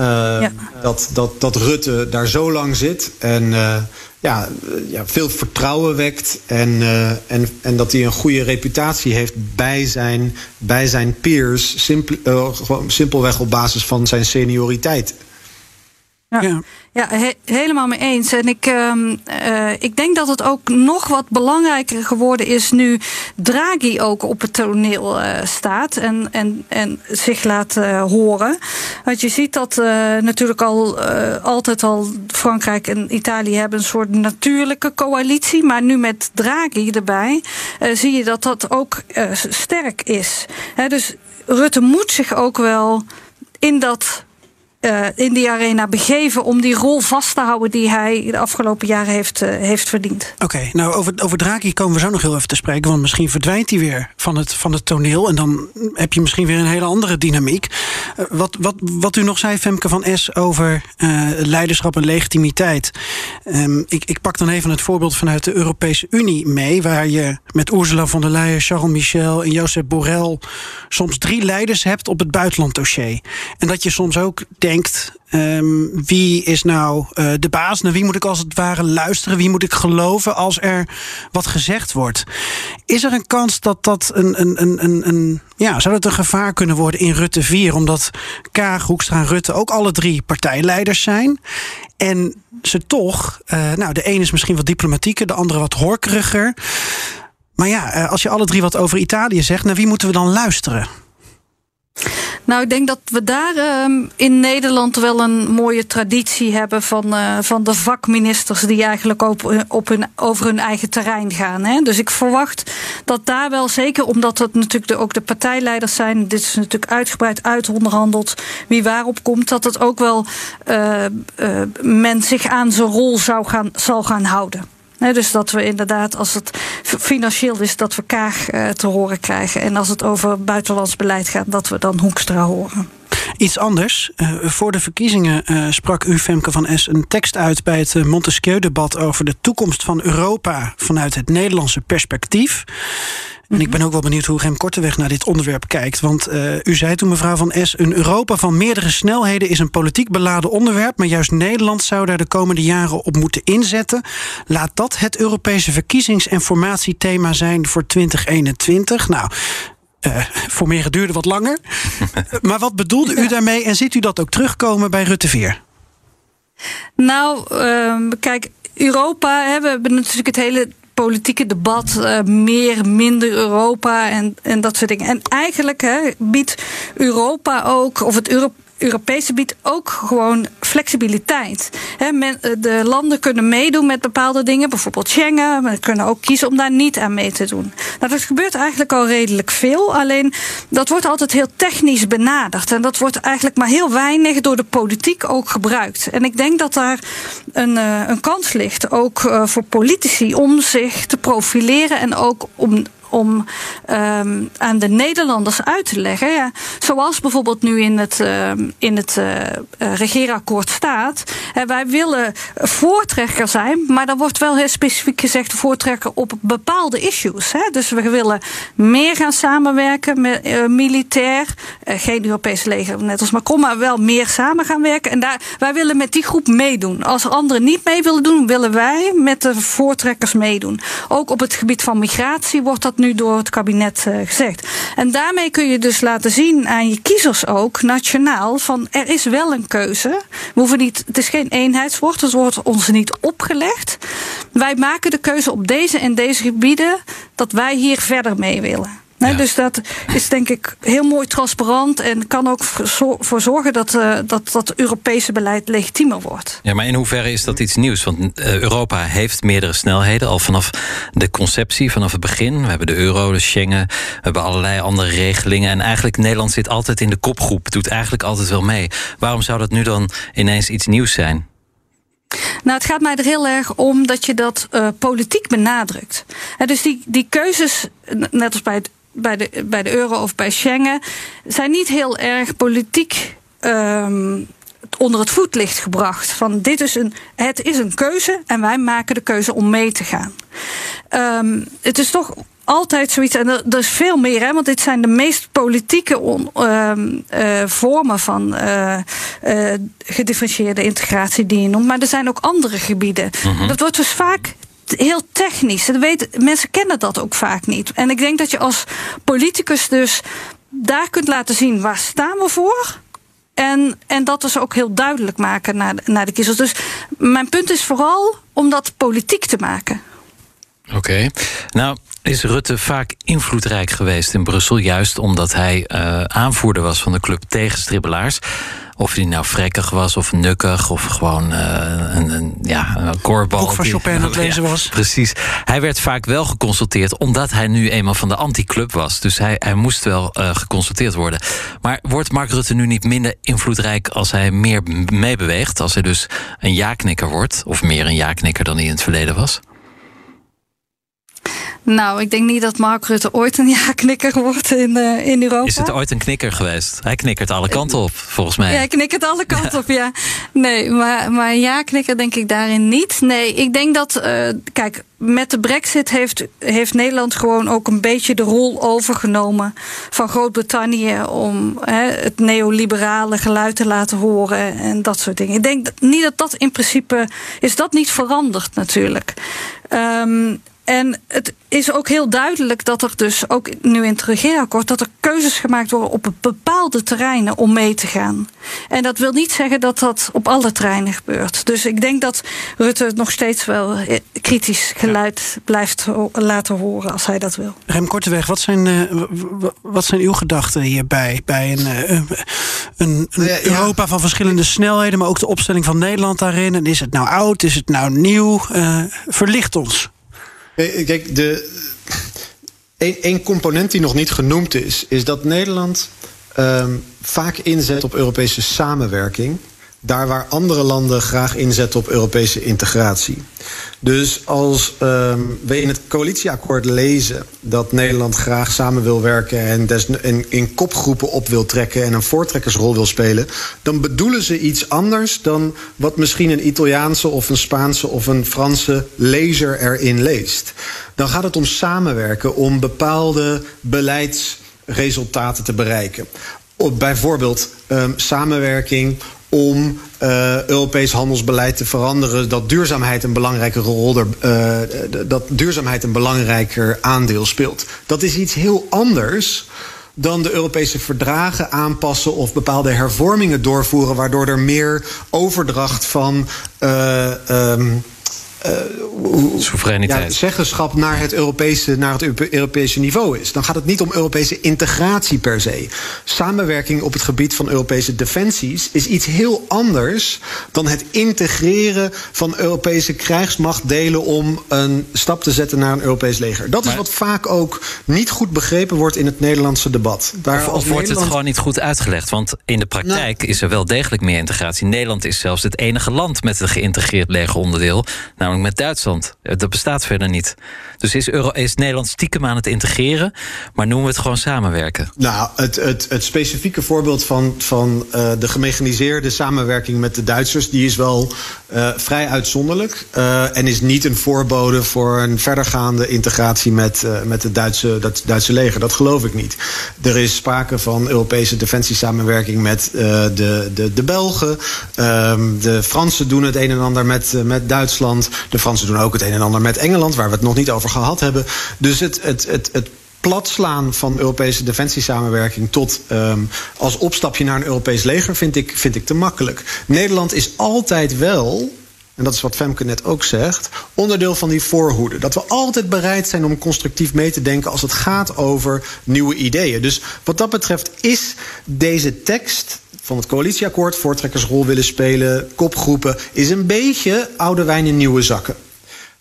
Uh, dat, dat, dat Rutte daar zo lang zit en uh, ja, eh, ja, veel vertrouwen wekt. En, uh, en, en dat hij een goede reputatie heeft bij zijn, bij zijn peers. Simpel, uh, gewoon simpelweg op basis van zijn senioriteit. Ja, ja. he- helemaal mee eens. En ik, ehm, eh, ik denk dat het ook nog wat belangrijker geworden is nu Draghi ook op het toneel eh, staat en, en, en zich laat eh, horen. Want je ziet dat natuurlijk al altijd al Frankrijk en Italië hebben een soort natuurlijke coalitie. Maar nu met Draghi erbij zie je dat dat ook sterk is. Dus Rutte moet zich ook wel in dat uh, in die arena begeven om die rol vast te houden die hij de afgelopen jaren heeft, uh, heeft verdiend. Oké, nou over, over Draghi komen we zo nog heel even te spreken. Want misschien verdwijnt hij weer van het, van het toneel. En dan heb je misschien weer een hele andere dynamiek. Uh, wat, wat, wat u nog zei, Femke van S, over leiderschap en legitimiteit. Um, ik, ik pak dan even het voorbeeld vanuit de Europese Unie mee. Waar je met Ursula von der Leyen, Charles Michel en Josep Borrell soms drie leiders hebt op het buitenlanddossier. En dat je soms ook denkt: um, wie is nou uh, de baas? Naar wie moet ik als het ware luisteren? Wie moet ik geloven als er wat gezegd wordt? Is er een kans dat dat een. een, een, een, een ja, zou dat een gevaar kunnen worden in Rutte 4? Omdat Kaag, Hoekstra en Rutte ook alle drie partijleiders zijn. En ze toch, uh, nou, de een is misschien wat diplomatieker, de andere wat horkeriger. Maar ja, uh, als je alle drie wat over Italië zegt, naar wie moeten we dan luisteren? Nou, ik denk dat we daar uh, in Nederland wel een mooie traditie hebben van, uh, van de vakministers die eigenlijk op, op hun, over hun eigen terrein gaan. Hè. Dus ik verwacht dat daar wel zeker, omdat het natuurlijk ook de partijleiders zijn, dit is natuurlijk uitgebreid uitonderhandeld wie waarop komt, dat het ook wel uh, men zich aan zijn rol zou gaan, zal gaan houden. Nee, dus dat we inderdaad, als het financieel is, dat we Kaag uh, te horen krijgen. En als het over buitenlands beleid gaat, dat we dan Hoekstra horen. Iets anders. Uh, voor de verkiezingen uh, sprak u, Femke van S., een tekst uit bij het Montesquieu-debat over de toekomst van Europa vanuit het Nederlandse perspectief. En ik ben ook wel benieuwd hoe Rem Korteweg naar dit onderwerp kijkt. Want uh, u zei toen, mevrouw Van S... een Europa van meerdere snelheden is een politiek beladen onderwerp... maar juist Nederland zou daar de komende jaren op moeten inzetten. Laat dat het Europese verkiezings- en formatiethema zijn voor 2021. Nou... Uh, formeren duurde wat langer. maar wat bedoelde u daarmee en ziet u dat ook terugkomen bij Rutte 4? Nou, uh, kijk, Europa hè, we hebben natuurlijk het hele politieke debat, uh, meer, minder Europa en, en dat soort dingen. En eigenlijk hè, biedt Europa ook, of het Euro Europese biedt ook gewoon flexibiliteit. Men, de landen kunnen meedoen met bepaalde dingen, bijvoorbeeld Schengen, maar kunnen ook kiezen om daar niet aan mee te doen. Nou, dat gebeurt eigenlijk al redelijk veel, alleen dat wordt altijd heel technisch benaderd. En dat wordt eigenlijk maar heel weinig door de politiek ook gebruikt. En ik denk dat daar een, uh, een kans ligt, ook uh, voor politici, om zich te profileren en ook om om ehm, aan de Nederlanders uit te leggen. Zoals bijvoorbeeld nu in het, ehm, in het uh, regeerakkoord staat. wij willen voortrekker zijn, maar dan wordt wel heel specifiek gezegd voortrekker op bepaalde issues. Hè. Dus we willen meer gaan samenwerken met uh, militair. geen Europese leger, net als Macron, maar wel meer samen gaan werken. En daar, wij willen met die groep meedoen. Als anderen niet mee willen doen, willen wij met de voortrekkers meedoen. Ook op het gebied van migratie wordt dat nu door het kabinet uh, gezegd. En daarmee kun je dus laten zien aan je kiezers ook, nationaal, van er is wel een keuze. We hoeven niet, het is geen eenheidswoord, het wordt ons niet opgelegd. Wij maken de keuze op deze en deze gebieden dat wij hier verder mee willen. Nee, Dus dat is denk ik heel mooi transparant en kan ook voor zorgen dat, uh, dat dat Europese beleid legitiemer wordt. Ja, maar in hoeverre is dat iets nieuws? Want uh, Europa heeft meerdere snelheden al vanaf de conceptie, vanaf het begin. We hebben de euro, de Schengen, we hebben allerlei andere regelingen. En eigenlijk Nederland zit altijd in de kopgroep, doet eigenlijk altijd wel mee. Waarom zou dat nu dan ineens iets nieuws zijn? Nou, het gaat mij er heel erg om dat je dat uh, politiek benadrukt. En dus die, die keuzes, net als bij het bij de, bij de euro of bij Schengen zijn niet heel erg politiek um, onder het voetlicht gebracht. Van dit is een, het is een keuze en wij maken de keuze om mee te gaan. Um, het is toch altijd zoiets, en er, er, is veel meer, hè, want dit zijn de meest politieke on, um, uh, vormen van uh, uh, gedifferentieerde integratie die je noemt. Maar er zijn ook andere gebieden. Mm -hmm. Dat wordt dus vaak heel technisch. Mensen kennen dat ook vaak niet. En ik denk dat je als politicus dus daar kunt laten zien waar staan we voor. En, en dat dus ook heel duidelijk maken naar de, naar de kiezers. Dus mijn punt is vooral om dat politiek te maken. Oké. Nou, is Rutte vaak invloedrijk geweest in Brussel, juist omdat hij uh, aanvoerder was van de club tegen stribbelaars. Of hij nou vrekkig was of nukkig of gewoon uh, een, een, ja, een korbal. Boek van Chopin aan het lezen ja, was. Precies. Hij werd vaak wel geconsulteerd omdat hij nu eenmaal van de anti-club was. Dus hij, hij moest wel uh, geconsulteerd worden. Maar wordt Mark Rutte nu niet minder invloedrijk als hij meer meebeweegt? Als hij dus een ja-knikker wordt? Of meer een ja-knikker dan hij in het verleden was? Nou, ik denk niet dat Mark Rutte ooit een ja-knikker wordt in, uh, in Europa. Is het ooit een knikker geweest? Hij knikkert alle kanten op, volgens mij. Ja, hij knikkert alle kanten op, ja. Nee, maar, maar ja-knikker denk ik daarin niet. Nee, ik denk dat, uh, kijk, met de brexit heeft, heeft Nederland gewoon ook een beetje de rol overgenomen van Groot-Brittannië om hè, het neoliberale geluid te laten horen en dat soort dingen. Ik denk niet dat dat in principe is dat niet veranderd natuurlijk. Um, en het is ook heel duidelijk dat er dus ook nu in het regeerakkoord dat er keuzes gemaakt worden op bepaalde terreinen om mee te gaan. En dat wil niet zeggen dat dat op alle terreinen gebeurt. Dus ik denk dat Rutte nog steeds wel eh, kritisch geluid ja. blijft laten horen als hij dat wil. Rem Korteweg, wat zijn, uh, wat zijn uw gedachten hierbij? Bij een, uh, een, een ja, Europa van verschillende snelheden, maar ook de opstelling van Nederland daarin. En is het nou oud? Is het nou nieuw? verlicht ons. Kijk, de, één component die nog niet genoemd is, is dat Nederland um, vaak inzet op Europese samenwerking. Daar waar andere landen graag inzetten op Europese integratie. Dus als um, we in het coalitieakkoord lezen dat Nederland graag samen wil werken en, des, en in kopgroepen op wil trekken en een voortrekkersrol wil spelen, dan bedoelen ze iets anders dan wat misschien een Italiaanse of een Spaanse of een Franse lezer erin leest. Dan gaat het om samenwerken, om bepaalde beleidsresultaten te bereiken. Op bijvoorbeeld um, samenwerking om uh, Europees handelsbeleid te veranderen, dat duurzaamheid een belangrijke rol, uh, dat duurzaamheid een belangrijker aandeel speelt. Dat is iets heel anders dan de Europese verdragen aanpassen of bepaalde hervormingen doorvoeren, waardoor er meer overdracht van. Uh, um, uh, Soevereiniteit. Ja, zeggenschap naar het, Europese, naar het Europese niveau is. Dan gaat het niet om Europese integratie per se. Samenwerking op het gebied van Europese defensies is iets heel anders dan het integreren van Europese krijgsmachtdelen om een stap te zetten naar een Europees leger. Dat maar, is wat vaak ook niet goed begrepen wordt in het Nederlandse debat. Daar of, of wordt het gewoon niet goed uitgelegd? Want in de praktijk nou, is er wel degelijk meer integratie. Nederland is zelfs het enige land met een geïntegreerd legeronderdeel. Nou, met Duitsland. Eh, Dat bestaat verder niet. Dus is, is Nederland stiekem aan het integreren, maar noemen we het gewoon samenwerken? Nou, het, het, het specifieke voorbeeld van, van uh, de gemechaniseerde samenwerking met de Duitsers, die is wel uh, vrij uitzonderlijk. En is niet een voorbode voor een verdergaande integratie met, met het Duitse, Duitse leger. Dat geloof ik niet. Er is sprake van Europese defensiesamenwerking met de, de, de Belgen. Um, de Fransen doen het een en ander met, met Duitsland. De Fransen doen ook het een en ander met Engeland, waar we het nog niet over gehad hebben. Dus het, het, het, het platslaan van Europese defensiesamenwerking tot um, als opstapje naar een Europees leger vind ik, vind ik te makkelijk. Nederland is altijd wel. En dat is wat Femke net ook zegt. Onderdeel van die voorhoede. Dat we altijd bereid zijn om constructief mee te denken als het gaat over nieuwe ideeën. Dus wat dat betreft is deze tekst van het coalitieakkoord, voortrekkersrol willen spelen, kopgroepen, is een beetje oude wijn in nieuwe zakken.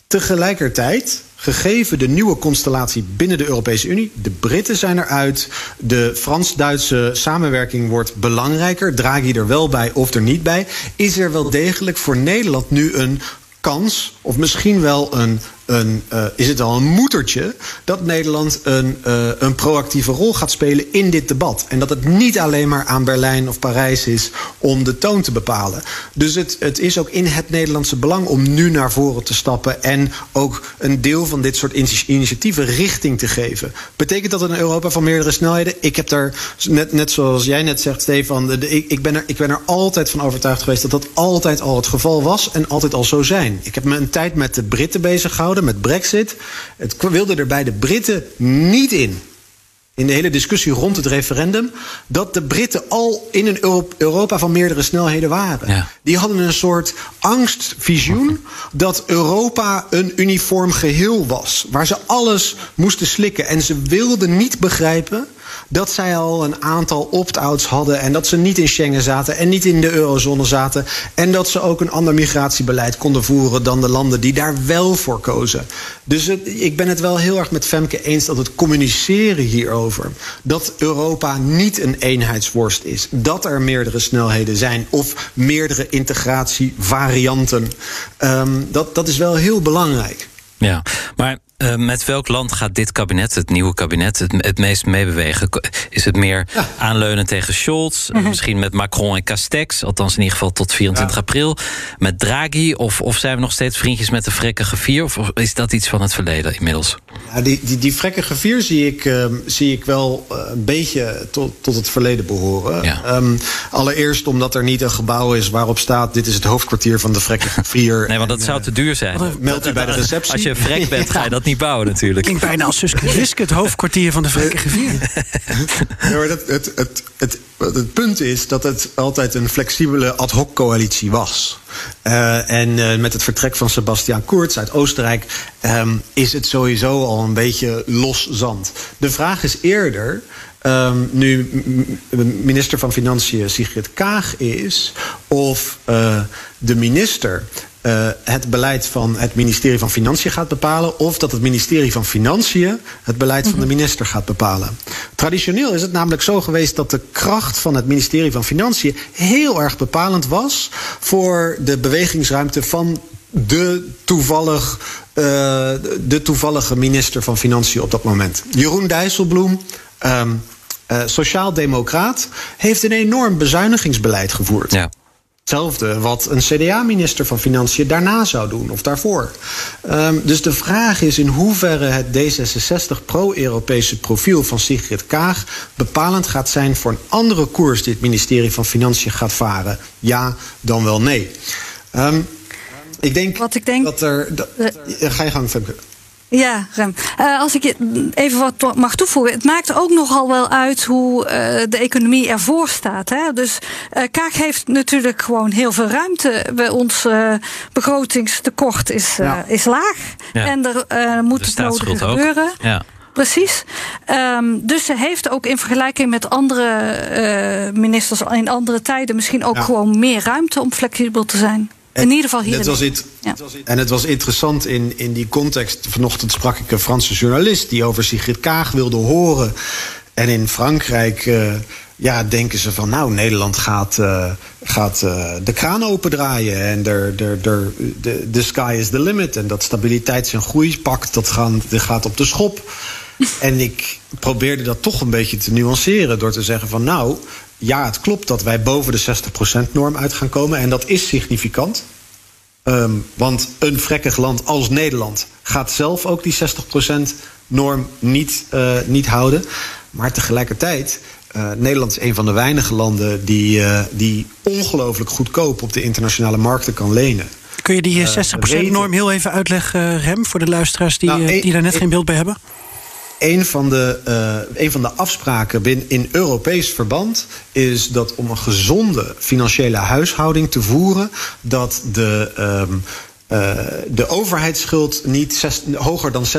Tegelijkertijd, gegeven de nieuwe constellatie binnen de Europese Unie, de Britten zijn eruit, de Frans-Duitse samenwerking wordt belangrijker, Draghi er wel bij of er niet bij, is er wel degelijk voor Nederland nu een kans, of misschien wel een, een uh, is het al een moedertje, dat Nederland een, uh, een proactieve rol gaat spelen in dit debat. En dat het niet alleen maar aan Berlijn of Parijs is om de toon te bepalen. Dus het, het is ook in het Nederlandse belang om nu naar voren te stappen en ook een deel van dit soort initiatieven richting te geven. Betekent dat een Europa van meerdere snelheden? Ik heb daar, net, net zoals jij net zegt, Stefan, ik, ben er, ik ben er altijd van overtuigd geweest dat dat altijd al het geval was en altijd al zo zijn. Ik heb me een tijd met de Britten bezig gehouden met Brexit. Het wilde er bij de Britten niet in. In de hele discussie rond het referendum. dat de Britten al in een Europa van meerdere snelheden waren. Ja. Die hadden een soort angstvisioen. dat Europa een uniform geheel was. Waar ze alles moesten slikken. En ze wilden niet begrijpen dat zij al een aantal opt-outs hadden en dat ze niet in Schengen zaten en niet in de eurozone zaten en dat ze ook een ander migratiebeleid konden voeren dan de landen die daar wel voor kozen. Dus ik ben het wel heel erg met Femke eens dat het communiceren hierover, dat Europa niet een eenheidsworst is, dat er meerdere snelheden zijn of meerdere integratievarianten, um, dat, dat is wel heel belangrijk. Ja, maar uh, met welk land gaat dit kabinet, het nieuwe kabinet, het, het meest meebewegen? Is het meer ja. aanleunen tegen Scholz? Mm -hmm. Misschien met Macron en Castex, althans in ieder geval tot 24 ja. april. Met Draghi? Of, of zijn we nog steeds vriendjes met de vrekkige vier? Of is dat iets van het verleden inmiddels? Ja, die, die, die vrekkige vier zie ik, uh, zie ik wel uh, een beetje tot, tot het verleden behoren. Um, allereerst omdat er niet een gebouw is waarop staat... dit is het hoofdkwartier van de vrekkige vier. nee, want dat en, zou te duur zijn. Meldt u bij de receptie. Als je vrek bent, ga je dat niet bouwen natuurlijk. Klinkt bijna als Suske het hoofdkwartier van de vrekkige vier. ja, maar dat, het, het, het, het punt is dat het altijd een flexibele ad hoc coalitie was. Uh, en uh, met het vertrek van Sebastian Kurz uit Oostenrijk um, is het sowieso al een beetje los zand. De vraag is eerder. Um, nu minister van Financiën Sigrid Kaag is, of uh, de minister uh, het beleid van het ministerie van Financiën gaat bepalen, of dat het ministerie van Financiën het beleid mm -hmm. van de minister gaat bepalen. Traditioneel is het namelijk zo geweest dat de kracht van het ministerie van Financiën heel erg bepalend was voor de bewegingsruimte van de toevallig uh, de toevallige minister van Financiën op dat moment. Jeroen Dijsselbloem. Um, uh, Sociaal-democraat heeft een enorm bezuinigingsbeleid gevoerd. Ja. Hetzelfde wat een CDA-minister van Financiën daarna zou doen, of daarvoor. Um, dus de vraag is in hoeverre het D66 pro-Europese profiel van Sigrid Kaag bepalend gaat zijn voor een andere koers die het ministerie van Financiën gaat varen. Ja, dan wel nee. Um, ik denk, wat ik denk dat er. Dat, uh, ga je gang, Femke. Ja, Rem. Uh, als ik je even wat mag toevoegen. Het maakt ook nogal wel uit hoe uh, de economie ervoor staat. Hè? Dus uh, Kaag heeft natuurlijk gewoon heel veel ruimte. Bij ons begrotingstekort is, ja. is laag. Ja. En er moet het nodige gebeuren. Ja. Precies. Um, dus ze heeft ook in vergelijking met andere ministers in andere tijden misschien ook ja. gewoon meer ruimte om flexibel te zijn. In ieder geval hier. Het was het, ja. En het was interessant in, in die context. Vanochtend sprak ik een Franse journalist die over Sigrid Kaag wilde horen. En in Frankrijk uh, ja, denken ze van nou, Nederland gaat, uh, gaat uh, de kraan opendraaien en de, de, de, de sky is the limit. En dat stabiliteits- en groeipact dat, gaan, dat gaat op de schop. en ik probeerde dat toch een beetje te nuanceren door te zeggen van nou, ja, het klopt dat wij boven de 60% norm uit gaan komen en dat is significant. Um, want een vrekkig land als Nederland gaat zelf ook die 60% norm niet, uh, niet houden. Maar tegelijkertijd uh, Nederland is een van de weinige landen die, uh, die ongelooflijk goedkoop op de internationale markten kan lenen. Kun je die 60%-norm heel even uitleggen, Rem, voor de luisteraars die, nou, die daar net een, geen beeld bij hebben? Een van, de, uh, een van de afspraken in, in Europees verband is dat om een gezonde financiële huishouding te voeren, dat de. Um, uh, de overheidsschuld niet zes, hoger dan 60%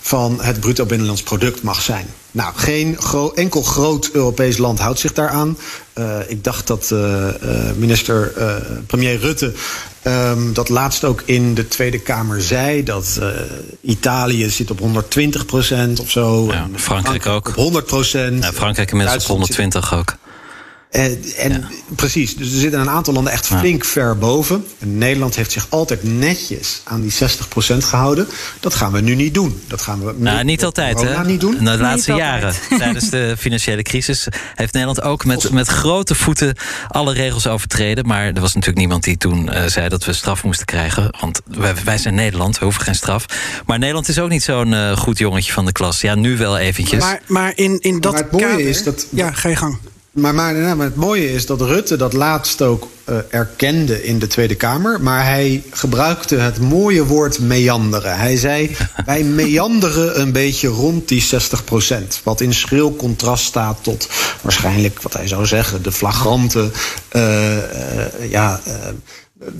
van het bruto binnenlands product mag zijn. Nou, geen gro enkel groot Europees land houdt zich daaraan. Uh, ik dacht dat uh, minister, premier Rutte um, dat laatst ook in de Tweede Kamer zei. Dat Italië zit op 120% of zo. Ja, Frankrijk ook. Op 100 Ja, Frankrijk inmiddels op 120 ook. En, en ja. precies, dus er zitten een aantal landen echt flink ja. ver boven. En Nederland heeft zich altijd netjes aan die 60% gehouden. Dat gaan we nu niet doen. Dat gaan we nou, niet altijd, hè? Niet doen. Nou, de laatste jaren, tijdens de financiële crisis, heeft Nederland ook met, met grote voeten alle regels overtreden. Maar er was natuurlijk niemand die toen uh, zei dat we straf moesten krijgen. Want wij, wij, zijn Nederland, we hoeven geen straf. Maar Nederland is ook niet zo'n uh, goed jongetje van de klas. Ja, nu wel eventjes. Maar, maar in, in dat maar het mooie kader, is dat. Ja, ga je gang. Maar, maar, nou, maar, het mooie is dat Rutte dat laatst ook uh, erkende in de Tweede Kamer. Maar hij gebruikte het mooie woord meanderen. Hij zei: wij meanderen een beetje rond die 60 procent. Wat in schril contrast staat tot waarschijnlijk, wat hij zou zeggen, de flagrante. Uh, uh, ja,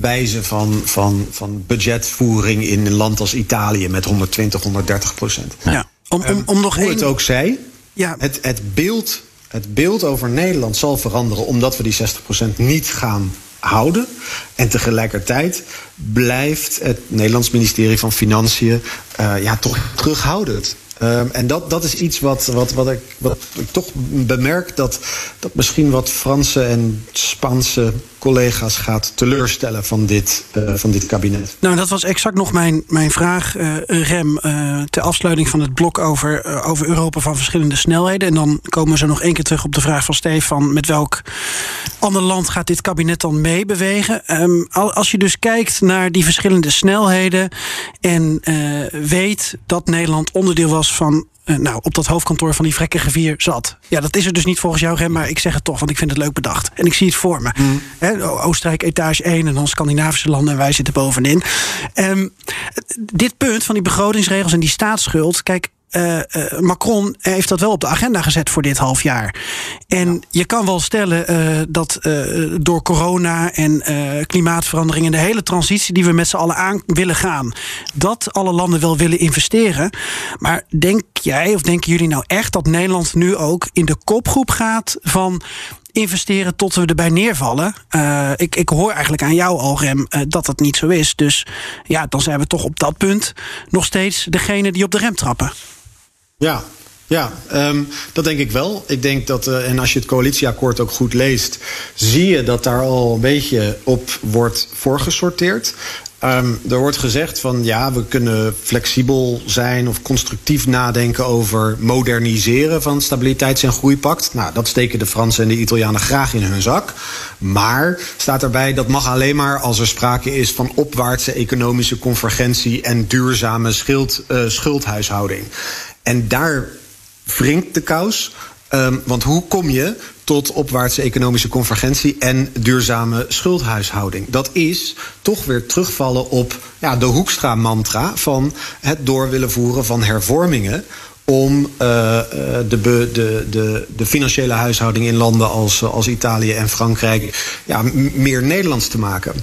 wijze van, van, van budgetvoering in een land als Italië met 120, 130 procent. Ja, om, om, om nog Hoe het ook zij, ja. het, het beeld het beeld over Nederland zal veranderen omdat we die 60% niet gaan houden. En tegelijkertijd blijft het Nederlands ministerie van Financiën uh, ja, toch terughoudend. Um, en dat, dat is iets wat, wat, wat, ik, wat ik toch bemerk dat, dat misschien wat Franse en Spaanse collega's gaat teleurstellen van dit, uh, van dit kabinet. Nou, dat was exact nog mijn, mijn vraag, uh, Rem, uh, ter afsluiting van het blok over, over Europa van verschillende snelheden. En dan komen zo nog één keer terug op de vraag van Stefan: met welk ander land gaat dit kabinet dan meebewegen? Um, als je dus kijkt naar die verschillende snelheden en weet dat Nederland onderdeel was van uh, nou, op dat hoofdkantoor van die vrekkige vier zat. Ja, dat is er dus niet volgens jou, Rem, maar ik zeg het toch, want ik vind het leuk bedacht. En ik zie het voor me. Mm. He, Oostenrijk etage 1 en dan Scandinavische landen en wij zitten bovenin. Um, dit punt van die begrotingsregels en die staatsschuld, kijk, uh, uh, Macron heeft dat wel op de agenda gezet voor dit half jaar. En ja. je kan wel stellen uh, dat door corona en klimaatverandering en de hele transitie die we met z'n allen aan willen gaan, dat alle landen wel willen investeren. Maar denk jij of denken jullie nou echt dat Nederland nu ook in de kopgroep gaat van investeren tot we erbij neervallen. Uh, ik, ik hoor eigenlijk aan jou al, Rem, uh, dat dat niet zo is. Dus ja, dan zijn we toch op dat punt nog steeds degene die op de rem trappen. Ja, ja, um, dat denk ik wel. Ik denk dat, uh, en als je het coalitieakkoord ook goed leest, zie je dat daar al een beetje op wordt voorgesorteerd. Um, er wordt gezegd van ja, we kunnen flexibel zijn of constructief nadenken over moderniseren van stabiliteits- en groeipact. Nou, dat steken de Fransen en de Italianen graag in hun zak. Maar staat erbij dat mag alleen maar als er sprake is van opwaartse economische convergentie en duurzame schuld, uh, schuldhuishouding. En daar wringt de kous. Um, want hoe kom je tot opwaartse economische convergentie en duurzame schuldhuishouding? Dat is toch weer terugvallen op ja, de Hoekstra-mantra van het door willen voeren van hervormingen om uh, de, de, de, de financiële huishouding in landen als, als Italië en Frankrijk ja, meer Nederlands te maken.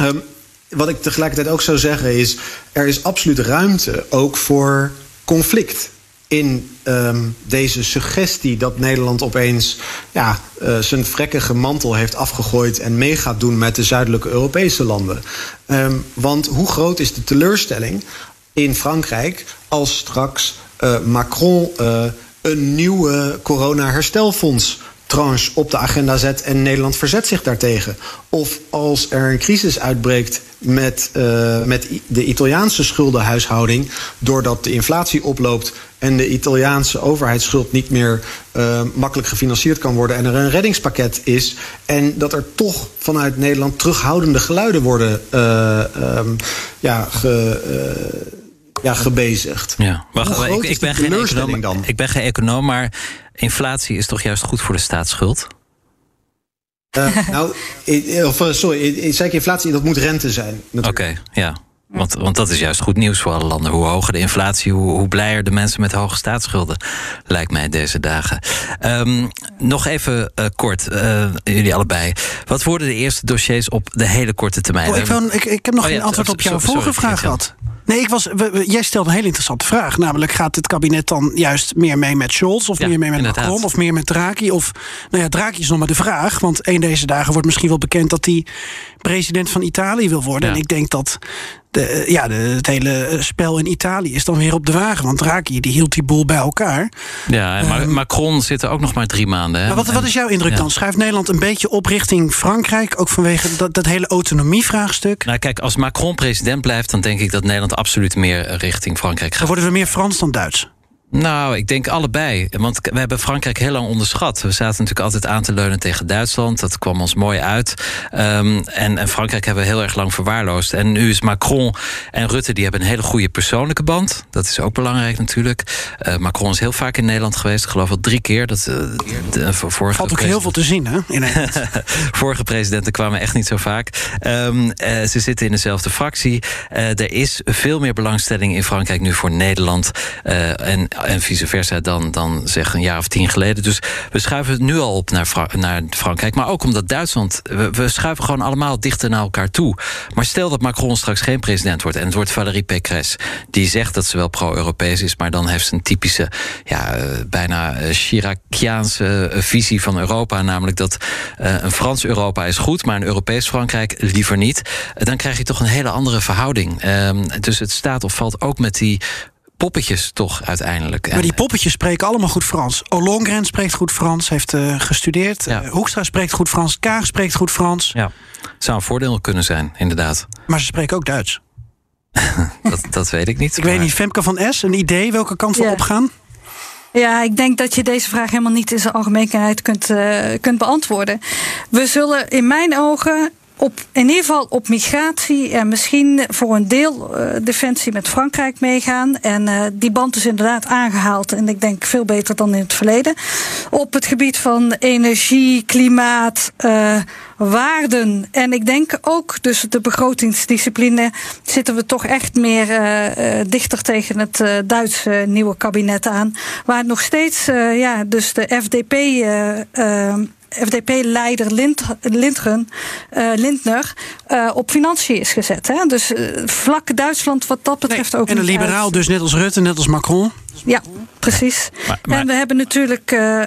Um, wat ik tegelijkertijd ook zou zeggen is, er is absoluut ruimte ook voor conflict in um, deze suggestie dat Nederland opeens ja, uh, zijn vrekkige mantel heeft afgegooid en mee gaat doen met de zuidelijke Europese landen. Um, want hoe groot is de teleurstelling in Frankrijk als straks uh, Macron uh, een nieuwe corona-herstelfonds tranche op de agenda zet en Nederland verzet zich daartegen. Of als er een crisis uitbreekt met, uh, met de Italiaanse schuldenhuishouding, doordat de inflatie oploopt en de Italiaanse overheidsschuld niet meer uh, makkelijk gefinancierd kan worden en er een reddingspakket is en dat er toch vanuit Nederland terughoudende geluiden worden uh, um, ja, ge, ja, gebezigd. Ja, wacht, ik, ik, ben geen econoom, dan? ik ben geen econoom, maar inflatie is toch juist goed voor de staatsschuld? Uh, nou, of, sorry, zei ik inflatie, dat moet rente zijn. Oké, okay, ja. Want, want dat is juist goed nieuws voor alle landen. Hoe hoger de inflatie, hoe, hoe blijer de mensen met hoge staatsschulden. Lijkt mij deze dagen. Um, nog even uh, kort, uh, jullie allebei. Wat worden de eerste dossiers op de hele korte termijn? Oh, ik, wil, ik, ik, heb nog oh, geen antwoord op jouw vorige vraag gehad. Nee, ik was, jij stelde een hele interessante vraag. Namelijk, gaat het kabinet dan juist meer mee met Scholz... of meer mee met inderdaad. Macron, of meer met Draghi? Of, nou ja, Draghi is nog maar de vraag. Want een deze dagen wordt misschien wel bekend... dat hij president van Italië wil worden. En ik denk dat de, ja, de, het hele spel in Italië is dan weer op de wagen. Want Draghi die hield die boel bij elkaar. Ja, en uh, Macron zit er ook nog maar drie maanden. Hè? Maar wat, wat is jouw indruk dan? Schuift Nederland een beetje op richting Frankrijk? Ook vanwege dat, dat hele autonomievraagstuk? Nou kijk, als Macron president blijft... dan denk ik dat Nederland absoluut meer richting Frankrijk gaat. Dan worden we meer Frans dan Duits? Nou, ik denk allebei. Want we hebben Frankrijk heel lang onderschat. We zaten natuurlijk altijd aan te leunen tegen Duitsland. Dat kwam ons mooi uit. Um, en, en, Frankrijk hebben we heel erg lang verwaarloosd. En nu is Macron en Rutte die hebben een hele goede persoonlijke band. Dat is ook belangrijk natuurlijk. Uh, Macron is heel vaak in Nederland geweest. Ik geloof wel drie keer. Dat, uh, de, vorige Valt ook heel veel te zien, hè? In vorige presidenten kwamen echt niet zo vaak. Um, uh, ze zitten in dezelfde fractie. er is veel meer belangstelling in Frankrijk nu voor Nederland. en en vice versa dan, dan zeg een jaar of tien geleden. Dus we schuiven het nu al op naar, naar Frankrijk. Maar ook omdat Duitsland. We, schuiven gewoon allemaal dichter naar elkaar toe. Maar stel dat Macron straks geen president wordt. en het wordt Valérie Pécresse. die zegt dat ze wel pro-Europees is. maar dan heeft ze een typische. ja, uh, bijna uh, Chiraciaanse uh, visie van Europa. Namelijk dat een Frans Europa is goed. maar een Europees Frankrijk liever niet. dan krijg je toch een hele andere verhouding. Ehm, dus het staat of valt ook met die poppetjes toch uiteindelijk. Maar die poppetjes spreken allemaal goed Frans. Ollongren spreekt goed Frans, heeft uh, gestudeerd. Ja. Uh, Hoekstra spreekt goed Frans. Kaag spreekt goed Frans. Ja, zou een voordeel kunnen zijn, inderdaad. Maar ze spreken ook Duits. dat, dat weet ik niet. Ik maar... weet niet, Femke van S, een idee welke kant we ja. op gaan? Ja, ik denk dat je deze vraag helemaal niet in zijn algemeenheid kunt, uh, kunt beantwoorden. We zullen in mijn ogen op, in ieder geval op migratie en misschien voor een deel uh, defensie met Frankrijk meegaan. En uh, die band is inderdaad aangehaald. En ik denk veel beter dan in het verleden. Op het gebied van energie, klimaat, uh, waarden. En ik denk ook dus de begrotingsdiscipline zitten we toch echt meer dichter tegen het Duitse nieuwe kabinet aan. Waar nog steeds ja, dus de FDP FDP-leider Lind, Lindgren, uh, Lindner uh, op financiën is gezet. Hè? Dus uh, vlak Duitsland wat dat betreft nee, ook. En een liberaal, uit. dus net als Rutte, net als Macron. Ja, precies. Maar, maar... En we hebben natuurlijk uh, uh,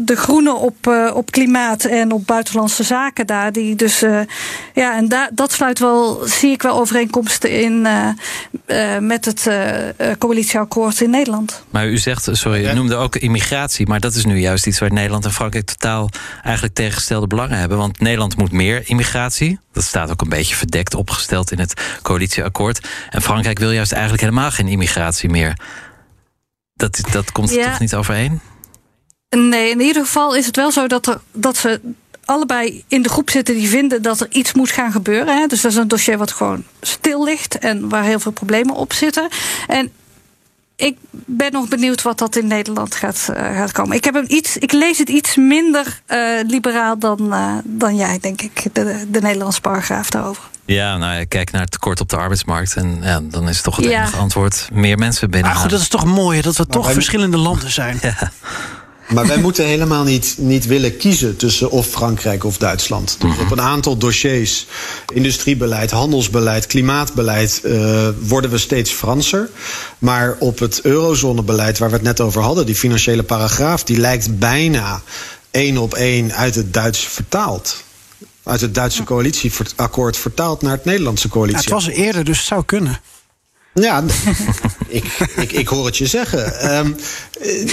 de groenen op, uh, op klimaat en op buitenlandse zaken daar. Die dus, ja, en da dat sluit wel, zie ik wel overeenkomsten in met het coalitieakkoord in Nederland. Maar u zegt, sorry, u noemde ook immigratie. Maar dat is nu juist iets waar Nederland en Frankrijk totaal eigenlijk tegengestelde belangen hebben. Want Nederland moet meer immigratie. Dat staat ook een beetje verdekt opgesteld in het coalitieakkoord. En Frankrijk wil juist eigenlijk helemaal geen immigratie meer. Dat, dat komt er ja. toch niet overeen? Nee, in ieder geval is het wel zo dat, er, dat ze allebei in de groep zitten die vinden dat er iets moet gaan gebeuren. Hè. Dus dat is een dossier wat gewoon stil ligt en waar heel veel problemen op zitten. En ik ben nog benieuwd wat dat in Nederland gaat, uh, gaat komen. Ik, heb hem iets, ik lees het iets minder uh, liberaal dan, uh, dan jij, denk ik, de, de Nederlandse paragraaf daarover. Ja, nou ja, kijk naar het tekort op de arbeidsmarkt. En ja, dan is toch het ja. enige antwoord meer mensen binnen. Maar goed, dat is toch mooi dat we toch verschillende landen zijn. Ja. Maar wij moeten helemaal niet, niet willen kiezen tussen of Frankrijk of Duitsland. Dus op een aantal dossiers, industriebeleid, handelsbeleid, klimaatbeleid, uh, worden we steeds Franser. Maar op het eurozonebeleid waar we het net over hadden, die financiële paragraaf, die lijkt bijna één op één uit het Duits vertaald uit het Duitse coalitieakkoord vertaald naar het Nederlandse coalitieakkoord. Ja, het was eerder, dus het zou kunnen. Ja, ik, ik, ik hoor het je zeggen. Um,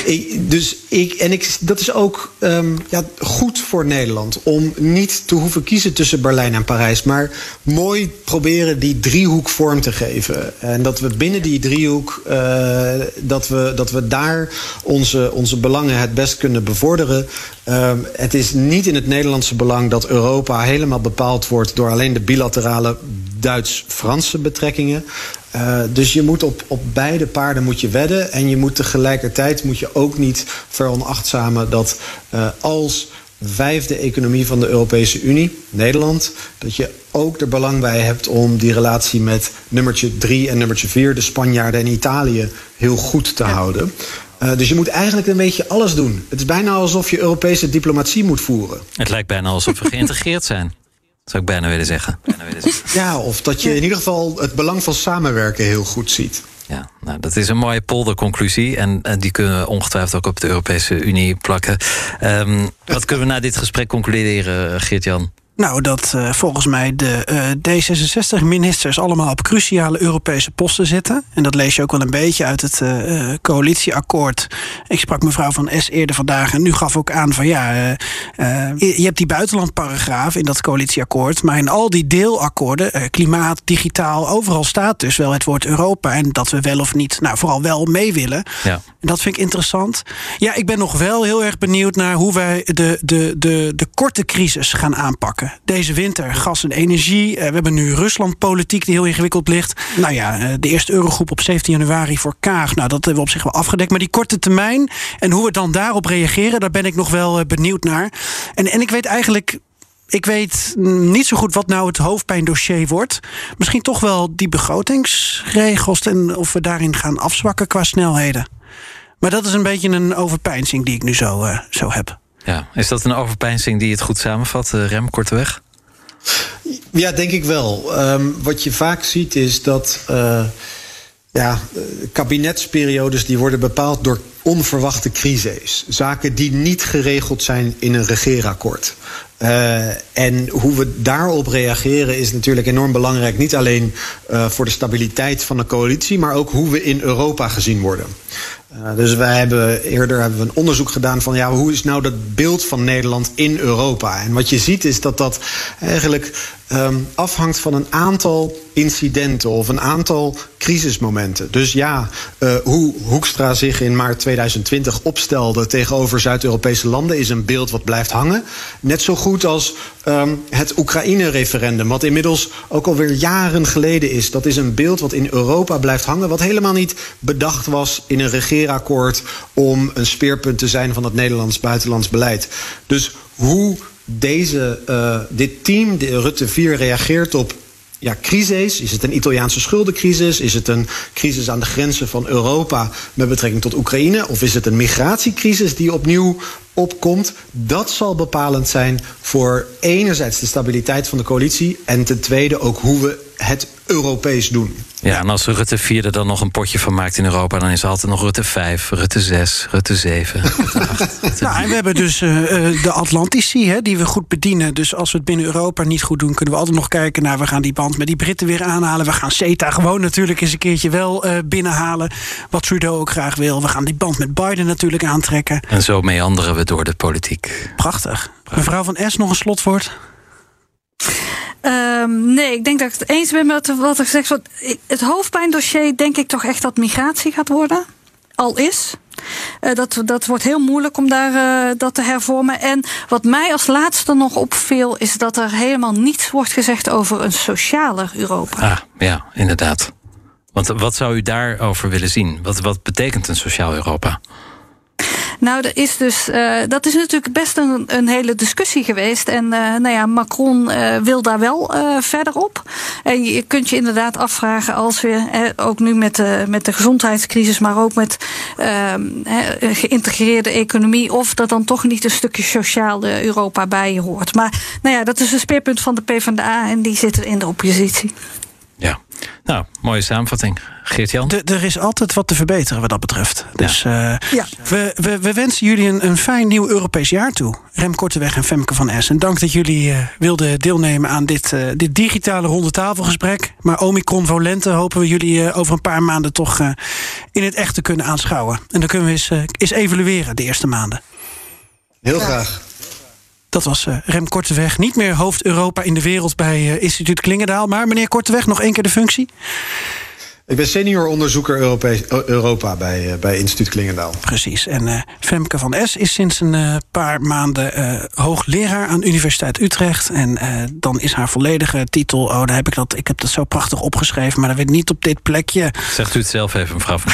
ik, dus ik, en ik, dat is ook um, ja, goed voor Nederland om niet te hoeven kiezen tussen Berlijn en Parijs, maar mooi proberen die driehoek vorm te geven. En dat we binnen die driehoek, uh, dat, we, dat we daar onze, onze belangen het best kunnen bevorderen. Um, het is niet in het Nederlandse belang dat Europa helemaal bepaald wordt door alleen de bilaterale Duits-Franse betrekkingen. Uh, dus je moet op, op beide paarden moet je wedden. En je moet tegelijkertijd moet je ook niet veronachtzamen dat uh, als vijfde economie van de Europese Unie, Nederland, dat je ook er belang bij hebt om die relatie met nummertje drie en nummertje vier, de Spanjaarden en Italië, heel goed te ja. houden. Uh, dus je moet eigenlijk een beetje alles doen. Het is bijna alsof je Europese diplomatie moet voeren. Het lijkt bijna alsof we geïntegreerd zijn. Zou ik bijna willen zeggen. Ja, of dat je in ieder geval het belang van samenwerken heel goed ziet. Ja, nou, dat is een mooie polderconclusie. En, en die kunnen we ongetwijfeld ook op de Europese Unie plakken. Um, wat kunnen we na dit gesprek concluderen, Geert-Jan? Nou, dat uh, volgens mij de uh, D66-ministers allemaal op cruciale Europese posten zitten. En dat lees je ook wel een beetje uit het uh, coalitieakkoord. Ik sprak mevrouw van S eerder vandaag en nu gaf ook aan van ja, je hebt die buitenlandparagraaf in dat coalitieakkoord. Maar in al die deelakkoorden, klimaat, digitaal, overal staat dus wel het woord Europa. En dat we wel of niet, nou vooral wel mee willen. Ja. En dat vind ik interessant. Ja, ik ben nog wel heel erg benieuwd naar hoe wij de, de, de, de korte crisis gaan aanpakken deze winter gas en energie. Uh, we hebben nu Rusland-politiek die heel ingewikkeld ligt. Nou ja, uh, de eerste eurogroep op 17 januari voor Kaag. Nou, dat hebben we op zich wel afgedekt. Maar die korte termijn en hoe we dan daarop reageren, daar ben ik nog wel uh, benieuwd naar. En, en ik weet eigenlijk ik weet niet zo goed wat nou het hoofdpijndossier wordt. Misschien toch wel die begrotingsregels en of we daarin gaan afzwakken qua snelheden. Maar dat is een beetje een overpijnzing die ik nu zo, zo heb. Ja, is dat een overpeinzing die het goed samenvat, uh, Rem, korteweg? Ja, denk ik wel. Um, wat je vaak ziet is dat uh, ja, kabinetsperiodes die worden bepaald door onverwachte crises. Zaken die niet geregeld zijn in een regeerakkoord. Uh, en hoe we daarop reageren is natuurlijk enorm belangrijk. Niet alleen voor de stabiliteit van de coalitie, maar ook hoe we in Europa gezien worden. Uh, dus wij hebben eerder hebben we een onderzoek gedaan van ja, hoe is nou dat beeld van Nederland in Europa? En wat je ziet is dat dat eigenlijk um, afhangt van een aantal incidenten of een aantal crisismomenten. Dus ja, uh, hoe Hoekstra zich in maart 2020 opstelde tegenover Zuid-Europese landen is een beeld wat blijft hangen. Net zo goed als um, het Oekraïne-referendum, wat inmiddels ook alweer jaren geleden is. Dat is een beeld wat in Europa blijft hangen, wat helemaal niet bedacht was in een regeerakkoord om een speerpunt te zijn van het Nederlands buitenlands beleid. Dus hoe deze, uh, dit team, de Rutte 4, reageert op ja, crisis. Is het een Italiaanse schuldencrisis? Is het een crisis aan de grenzen van Europa met betrekking tot Oekraïne? Of is het een migratiecrisis die opnieuw opkomt? Dat zal bepalend zijn voor enerzijds de stabiliteit van de coalitie en ten tweede ook hoe we het Europees doen. Ja, en als Rutte 4 er dan nog een potje van maakt in Europa, dan is er altijd nog Rutte 5, Rutte 6, Rutte 7, Rutte 8. Rutte nou, en we hebben dus uh, de Atlantici, hè, die we goed bedienen. Dus als we het binnen Europa niet goed doen, kunnen we altijd nog kijken naar. We gaan die band met die Britten weer aanhalen. We gaan CETA gewoon natuurlijk eens een keertje wel uh, binnenhalen. Wat Trudeau ook graag wil. We gaan die band met Biden natuurlijk aantrekken. En zo meanderen we door de politiek. Prachtig. Mevrouw van S, nog een slotwoord? Um, nee, ik denk dat ik het eens ben met wat er gezegd wordt. Het hoofdpijndossier denk ik toch echt dat migratie gaat worden. Al is. Uh, dat, dat wordt heel moeilijk om daar, uh, dat te hervormen. En wat mij als laatste nog opviel, is dat er helemaal niets wordt gezegd over een socialer Europa. Ah, ja, inderdaad. Want wat zou u daarover willen zien? Wat, wat betekent een sociaal Europa? Nou, er is dus, uh, dat is natuurlijk best een, een hele discussie geweest. En uh, nou ja, Macron uh, wil daar wel verder op. En je kunt je inderdaad afvragen als we, ook nu met de, met de gezondheidscrisis, maar ook met een geïntegreerde economie, of dat dan toch niet een stukje sociaal Europa bij je hoort. Maar nou ja, dat is een speerpunt van de PvdA en die zitten in de oppositie. Ja, nou, mooie samenvatting. Geert-Jan? Er is altijd wat te verbeteren wat dat betreft. Dus uh, ja. we, we, we, wensen jullie een, een, fijn nieuw Europees jaar toe. Rem Korteweg en Femke van S. En dank dat jullie uh, wilden deelnemen aan dit, uh, dit digitale rondetafelgesprek. Maar Omicron Volente hopen we jullie over een paar maanden toch in het echt te kunnen aanschouwen. En dan kunnen we eens, eens evalueren de eerste maanden. Heel graag. Dat was uh, Rem Korteweg. Niet meer hoofd Europa in de wereld bij uh, Instituut Klingendaal. Maar meneer Korteweg, nog één keer de functie. Ik ben senior onderzoeker Europees, Europa bij, uh, bij Instituut Klingendaal. Precies. En uh, Femke van S is sinds een uh, paar maanden hoogleraar aan Universiteit Utrecht. En dan is haar volledige titel. Oh, daar heb ik dat. Ik heb dat zo prachtig opgeschreven, maar dat weet niet op dit plekje. Zegt u het zelf even, mevrouw van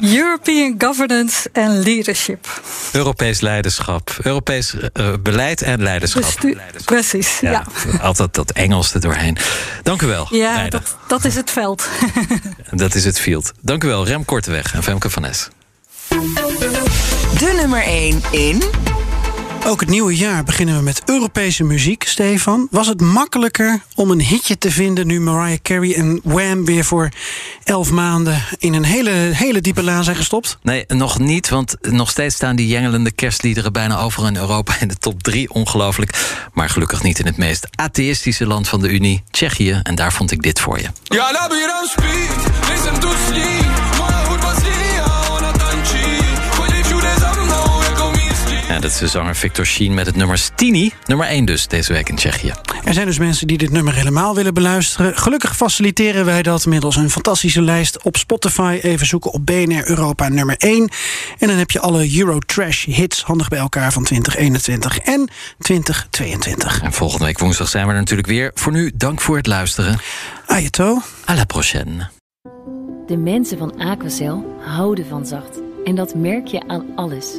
European Governance and Leadership. Europees leiderschap. Europees beleid en leiderschap. Bestu Precies. Ja, ja, Altijd dat Engels er doorheen. Dank u wel. Ja, dat, dat is het veld. Dat is het field. Dank u wel, Rem Korteweg en Femke van Es. De nummer 1 in... Ook het nieuwe jaar beginnen we met Europese muziek, Stefan. Was het makkelijker om een hitje te vinden nu Mariah Carey en Wham weer voor elf maanden in een hele, hele diepe laan zijn gestopt? Nee, nog niet, want nog steeds staan die jengelende kerstliederen bijna overal in Europa in de top drie. Ongelooflijk. Maar gelukkig niet in het meest atheïstische land van de Unie, Tsjechië. En daar vond ik dit voor je. Ja, dat is de zanger Victor Sheen met het nummer Stini. Nummer 1 dus, deze week in Tsjechië. Er zijn dus mensen die dit nummer helemaal willen beluisteren. Gelukkig faciliteren wij dat middels een fantastische lijst op Spotify. Even zoeken op BNR Europa nummer 1. En dan heb je alle Eurotrash hits handig bij elkaar van 2021 en 2022. En volgende week woensdag zijn we er natuurlijk weer. Voor nu, dank voor het luisteren. Ajeto. À la prochaine. De mensen van Aquacel houden van zacht. En dat merk je aan alles.